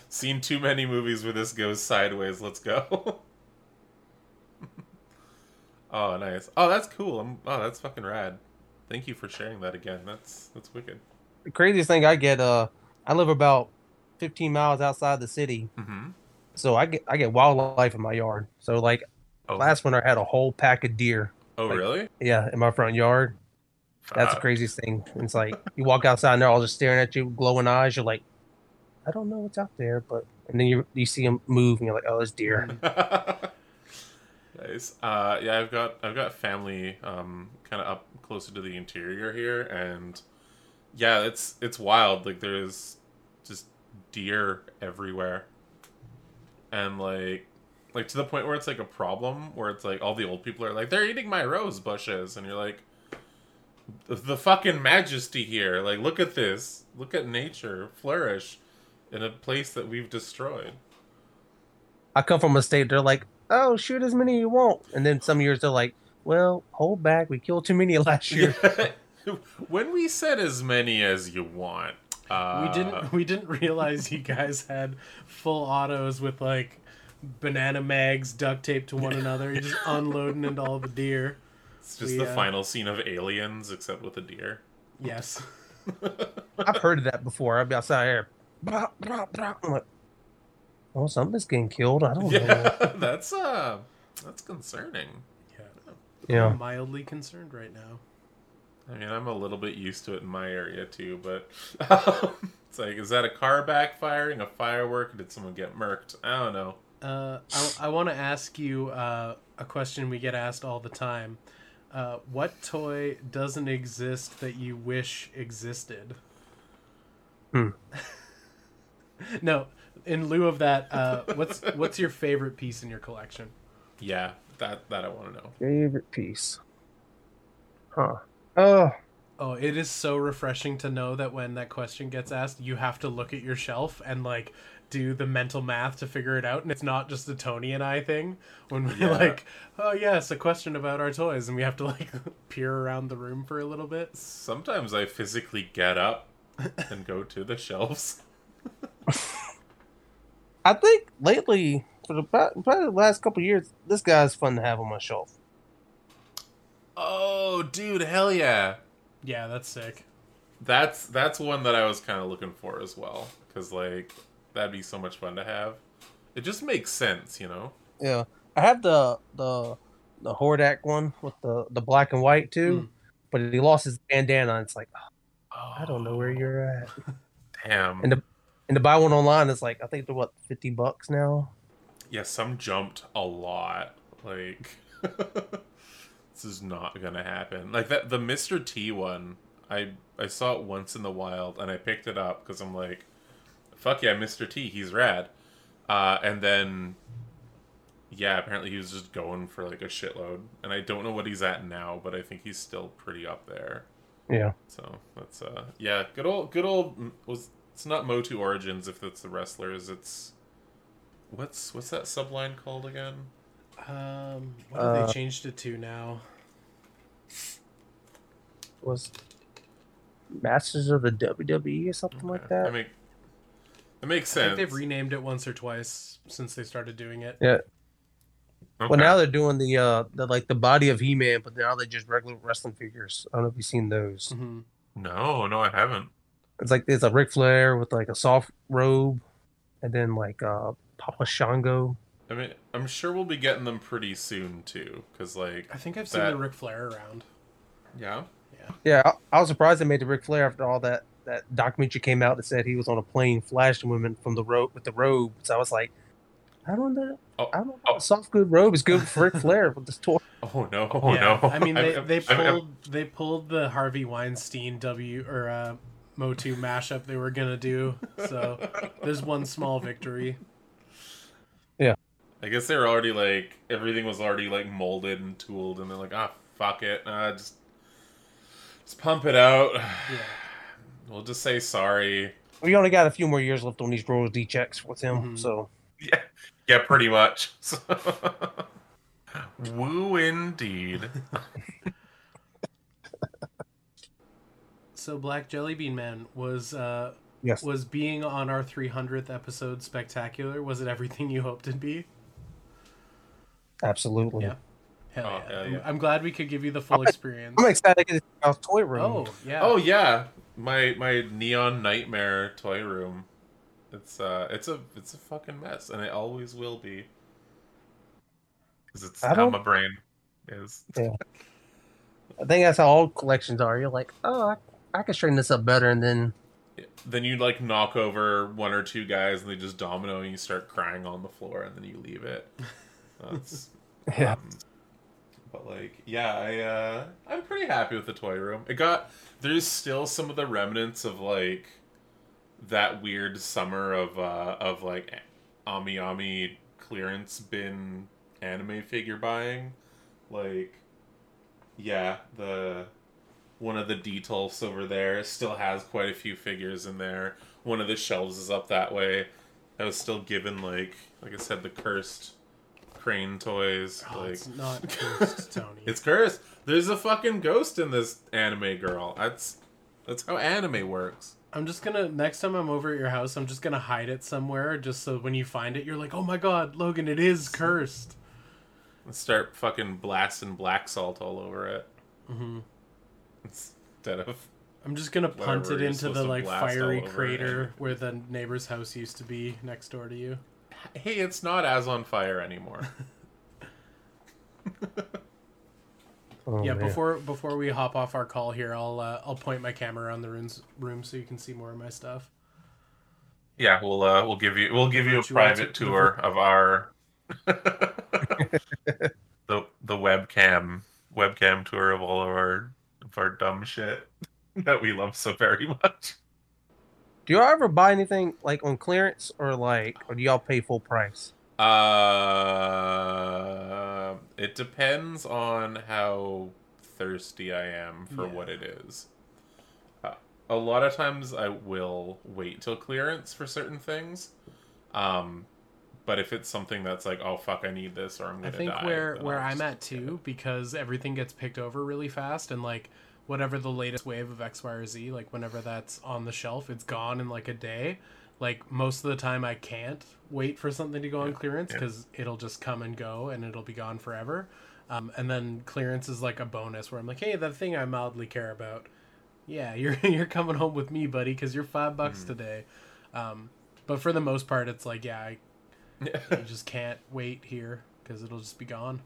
Seen too many movies where this goes sideways. Let's go. [laughs] oh, nice. Oh, that's cool. I'm, oh, that's fucking rad. Thank you for sharing that again. That's that's wicked. the craziest thing I get, uh, I live about 15 miles outside the city, Mm-hmm. so I get I get wildlife in my yard. So like Oh, last winter, I had a whole pack of deer. Oh like- really? Yeah, in my front yard. That's the craziest thing. It's like you walk outside and they're all just staring at you, glowing eyes. You're like, I don't know what's out there, but and then you you see them move and you're like, oh, it's deer. [laughs] nice. Uh, yeah, I've got I've got family um, kind of up closer to the interior here, and yeah, it's it's wild. Like there's just deer everywhere, and like like to the point where it's like a problem where it's like all the old people are like they're eating my rose bushes, and you're like. The, the fucking majesty here. Like, look at this. Look at nature flourish in a place that we've destroyed. I come from a state they're like, oh, shoot as many you want, and then some years they're like, well, hold back, we killed too many [laughs] last year. [laughs] when we said as many as you want, uh, we didn't we didn't realize you guys had full autos with like banana mags duct taped to one another. You're just [laughs] unloading into all the deer. It's just we, the uh, final scene of Aliens, except with a deer. Yes. [laughs] I've heard of that before. I'd be outside here. Blah, blah, blah. I'm like, oh, something's getting killed. I don't know. Yeah, [laughs] that's uh, that's concerning. Yeah. I'm mildly concerned right now. I mean, I'm a little bit used to it in my area too, but um, it's like, is that a car backfiring, a firework? Did someone get murked? I don't know. Uh, I, I want to ask you uh, a question we get asked all the time. Uh, what toy doesn't exist that you wish existed? Hmm. [laughs] no, in lieu of that, uh, what's what's your favorite piece in your collection? Yeah, that that I want to know. Favorite piece. Huh. Oh, Oh, it is so refreshing to know that when that question gets asked, you have to look at your shelf and like do the mental math to figure it out, and it's not just a Tony and I thing. When we're Yeah. like, "Oh yes, a question about our toys," and we have to like [laughs] peer around the room for a little bit. Sometimes I physically get up and go to the shelves. [laughs] I think lately, for the probably the last couple years, this guy's fun to have on my shelf. Oh, dude, hell yeah! Yeah, that's sick. That's that's one that I was kind of looking for as well, because like that'd be so much fun to have. It just makes sense, you know. Yeah, I have the the the Hordak one with the the black and white too, Mm. but he lost his bandana. And it's like I don't know where you're at. [laughs] Damn. And the and to buy one online is like I think they're what fifty bucks now. yeah, some jumped a lot. Like [laughs] this is not gonna happen. Like that the Mr. T one. I I saw it once in the wild and I picked it up because I'm like, fuck yeah, Mr. T, he's rad. Uh, and then yeah, apparently he was just going for like a shitload. And I don't know what he's at now, but I think he's still pretty up there. Yeah. So that's uh yeah, good old good old was it's not Motu Origins if it's the wrestlers. It's what's what's that subline called again? Um, what have Uh, they changed it to now? Was Masters of the WWE or something like that? I mean, it makes I sense. think they've renamed it once or twice since they started doing it. yeah. Okay. Well, now they're doing the uh the like the body of He Man, but now they're just regular wrestling figures. I don't know if you've seen those. hmm no, no, I haven't. It's like there's a Ric Flair with like a soft robe, and then like uh Papa Shango. I mean, I'm sure we'll be getting them pretty soon too, because like, I think I've seen the Ric Flair around. yeah, Yeah, I, I was surprised they made the Ric Flair after all that that documentary came out that said he was on a plane flashing women from the robe with the robe. So I was like, I don't know. Oh, I don't know. oh. Soft good robe is good for Ric Flair with this toy. [laughs] oh no, oh yeah. no. I mean, they, I'm- they I'm- I'm- pulled they pulled the Harvey Weinstein W or uh, Motu mashup they were gonna do. So there's one small victory. Yeah. I guess they were already like everything was already like molded and tooled, and they're like, ah, fuck it, uh, just just pump it out. Yeah. We'll just say sorry. We only got a few more years left on these Royal D checks with him, Mhm. so Yeah, yeah, pretty much. [laughs] Woo, indeed. So Black Jelly Bean Man was uh, yes, was being on our 300th episode spectacular. Was it everything you hoped it'd be? absolutely. Yeah. Hell Oh, yeah. hell I'm- yeah. I'm glad we could give you the full experience. I'm excited to get this out toy room. Oh yeah. Oh yeah, my my neon nightmare toy room. It's uh, it's a it's a fucking mess, and it always will be. Because it's I how my brain is. Yeah. I think that's how all collections are. You're like, oh, I, I can straighten this up better, and then Then you like knock over one or two guys, and they just domino, and you start crying on the floor, and then you leave it. [laughs] That's yeah, Um, but like, yeah, I uh, I'm pretty happy with the toy room. It got there's still some of the remnants of like that weird summer of uh of like AmiAmi clearance bin anime figure buying. Like, yeah, the one of the Detolfs over there still has quite a few figures in there. One of the shelves is up that way. I was still given like like I said the cursed crane toys. Oh, like it's not [laughs] cursed, Tony. it's cursed. There's a fucking ghost in this anime girl. That's that's how anime works. I'm just gonna next time I'm over at your house, I'm just gonna hide it somewhere, just so when you find it, you're like, "Oh my god, Logan, it is cursed." Let's start fucking blasting black salt all over it hmm instead of I'm just gonna punt it into the like fiery crater where the neighbor's house used to be next door to you. [laughs] hey, it's not as on fire anymore. [laughs] Oh, yeah, man. before before we hop off our call here, I'll uh, I'll point my camera around the rooms room so you can see more of my stuff. yeah, we'll uh, we'll give you we'll give you a Virtual private t- tour of our [laughs] the the webcam webcam tour of all of our of our dumb shit that we love so very much. Do y'all ever buy anything like on clearance or like, or do y'all pay full price? Uh, it depends on how thirsty I am for Yeah. what it is. Uh, a lot of times I will wait till clearance for certain things. Um, but if it's something that's like, oh fuck, I need this or I'm gonna I think die, where where I'm at too, because everything gets picked over really fast, and like whatever the latest wave of X, Y, or Z, like whenever that's on the shelf, it's gone in like a day. Like most of the time, I can't wait for something to go on clearance yeah. because it'll just come and go, and it'll be gone forever. Um, and then clearance is like a bonus where I'm like, hey, that thing I mildly care about. Yeah, [laughs] you're you're coming home with me, buddy, because you're five bucks Mm. today. Um, but for the most part, it's like, yeah, I [laughs] Yeah. just can't wait here because it'll just be gone.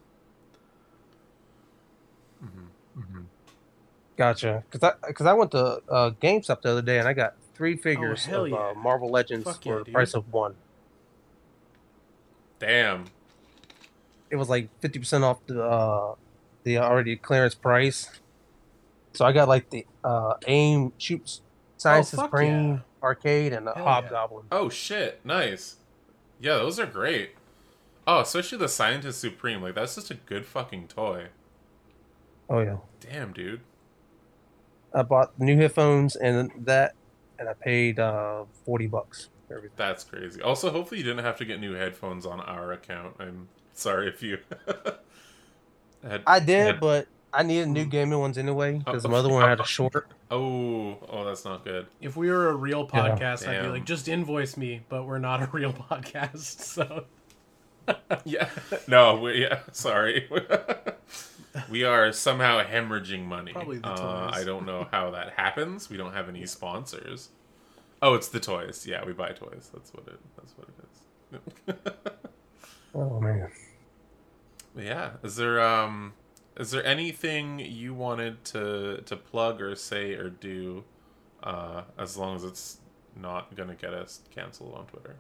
Gotcha. Because I because I went to uh, GameStop the other day and I got three figures Oh, of yeah. uh, Marvel Legends Fuck for yeah, the dude. price of one. Damn. It was like fifty percent off the uh, the already clearance price. So I got like the uh, AIM Shoots Science Oh, fuck Supreme yeah. arcade and a Hell yeah. Hobgoblin. Oh shit, nice. Yeah, those are great. Oh, especially the Scientist Supreme. Like that's just a good fucking toy. Oh yeah. Damn, dude. I bought new headphones and that, and I paid uh, forty bucks for everything. That's crazy. Also, hopefully you didn't have to get new headphones on our account. I'm sorry if you. [laughs] had, I did, had- but I needed new gaming ones anyway because Oh, the other one had a short. Oh, oh, that's not good. If we were a real Yeah. podcast, I'd be like, just invoice me, but we're not a real [laughs] podcast, so [laughs] Yeah. No, we, yeah. Sorry. We are somehow hemorrhaging money. Probably the Uh, toys. I don't know how that [laughs] happens. We don't have any sponsors. Oh, it's the toys. Yeah, we buy toys. That's what it. That's what it is. Oh man. yeah. Is there um, is there anything you wanted to to plug or say or do, uh, as long as it's not gonna get us canceled on Twitter?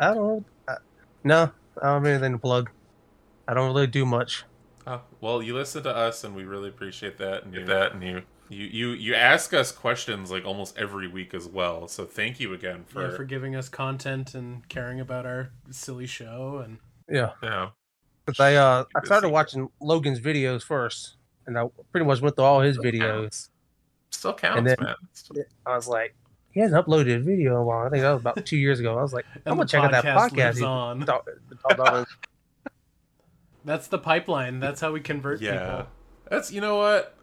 I don't. I, no, I don't have anything to plug. I don't really do much. Oh, well, you listen to us, and we really appreciate that. And you, that, and you, you, you, you ask us questions like almost every week as well. So thank you again for, yeah, for giving us content and caring about our silly show and Yeah, yeah. because I uh I started watching Logan's videos first, and I pretty much went through all his Still videos. counts. Still counts, And then- man. Still- I was like, he hasn't uploaded a video in a while. I think that was about two years ago. I was like, I'm gonna check out that podcast podcast. lives on. Talk- talked about. That's the pipeline. That's how we convert yeah, people. that's you know what.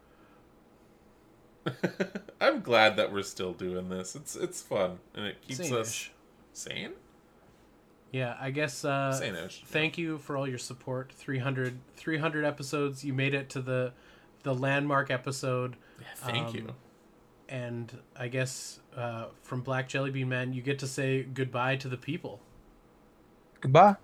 [laughs] I'm glad that we're still doing this. It's it's fun and it keeps us Sane-ish. sane. Yeah, I guess uh Sane-ish. thank you for all your support. 300 300 episodes. You made it to the the landmark episode Yeah, thank Um, you. and I guess uh from Black Jelly Bean Man, you get to say goodbye to the people. Goodbye.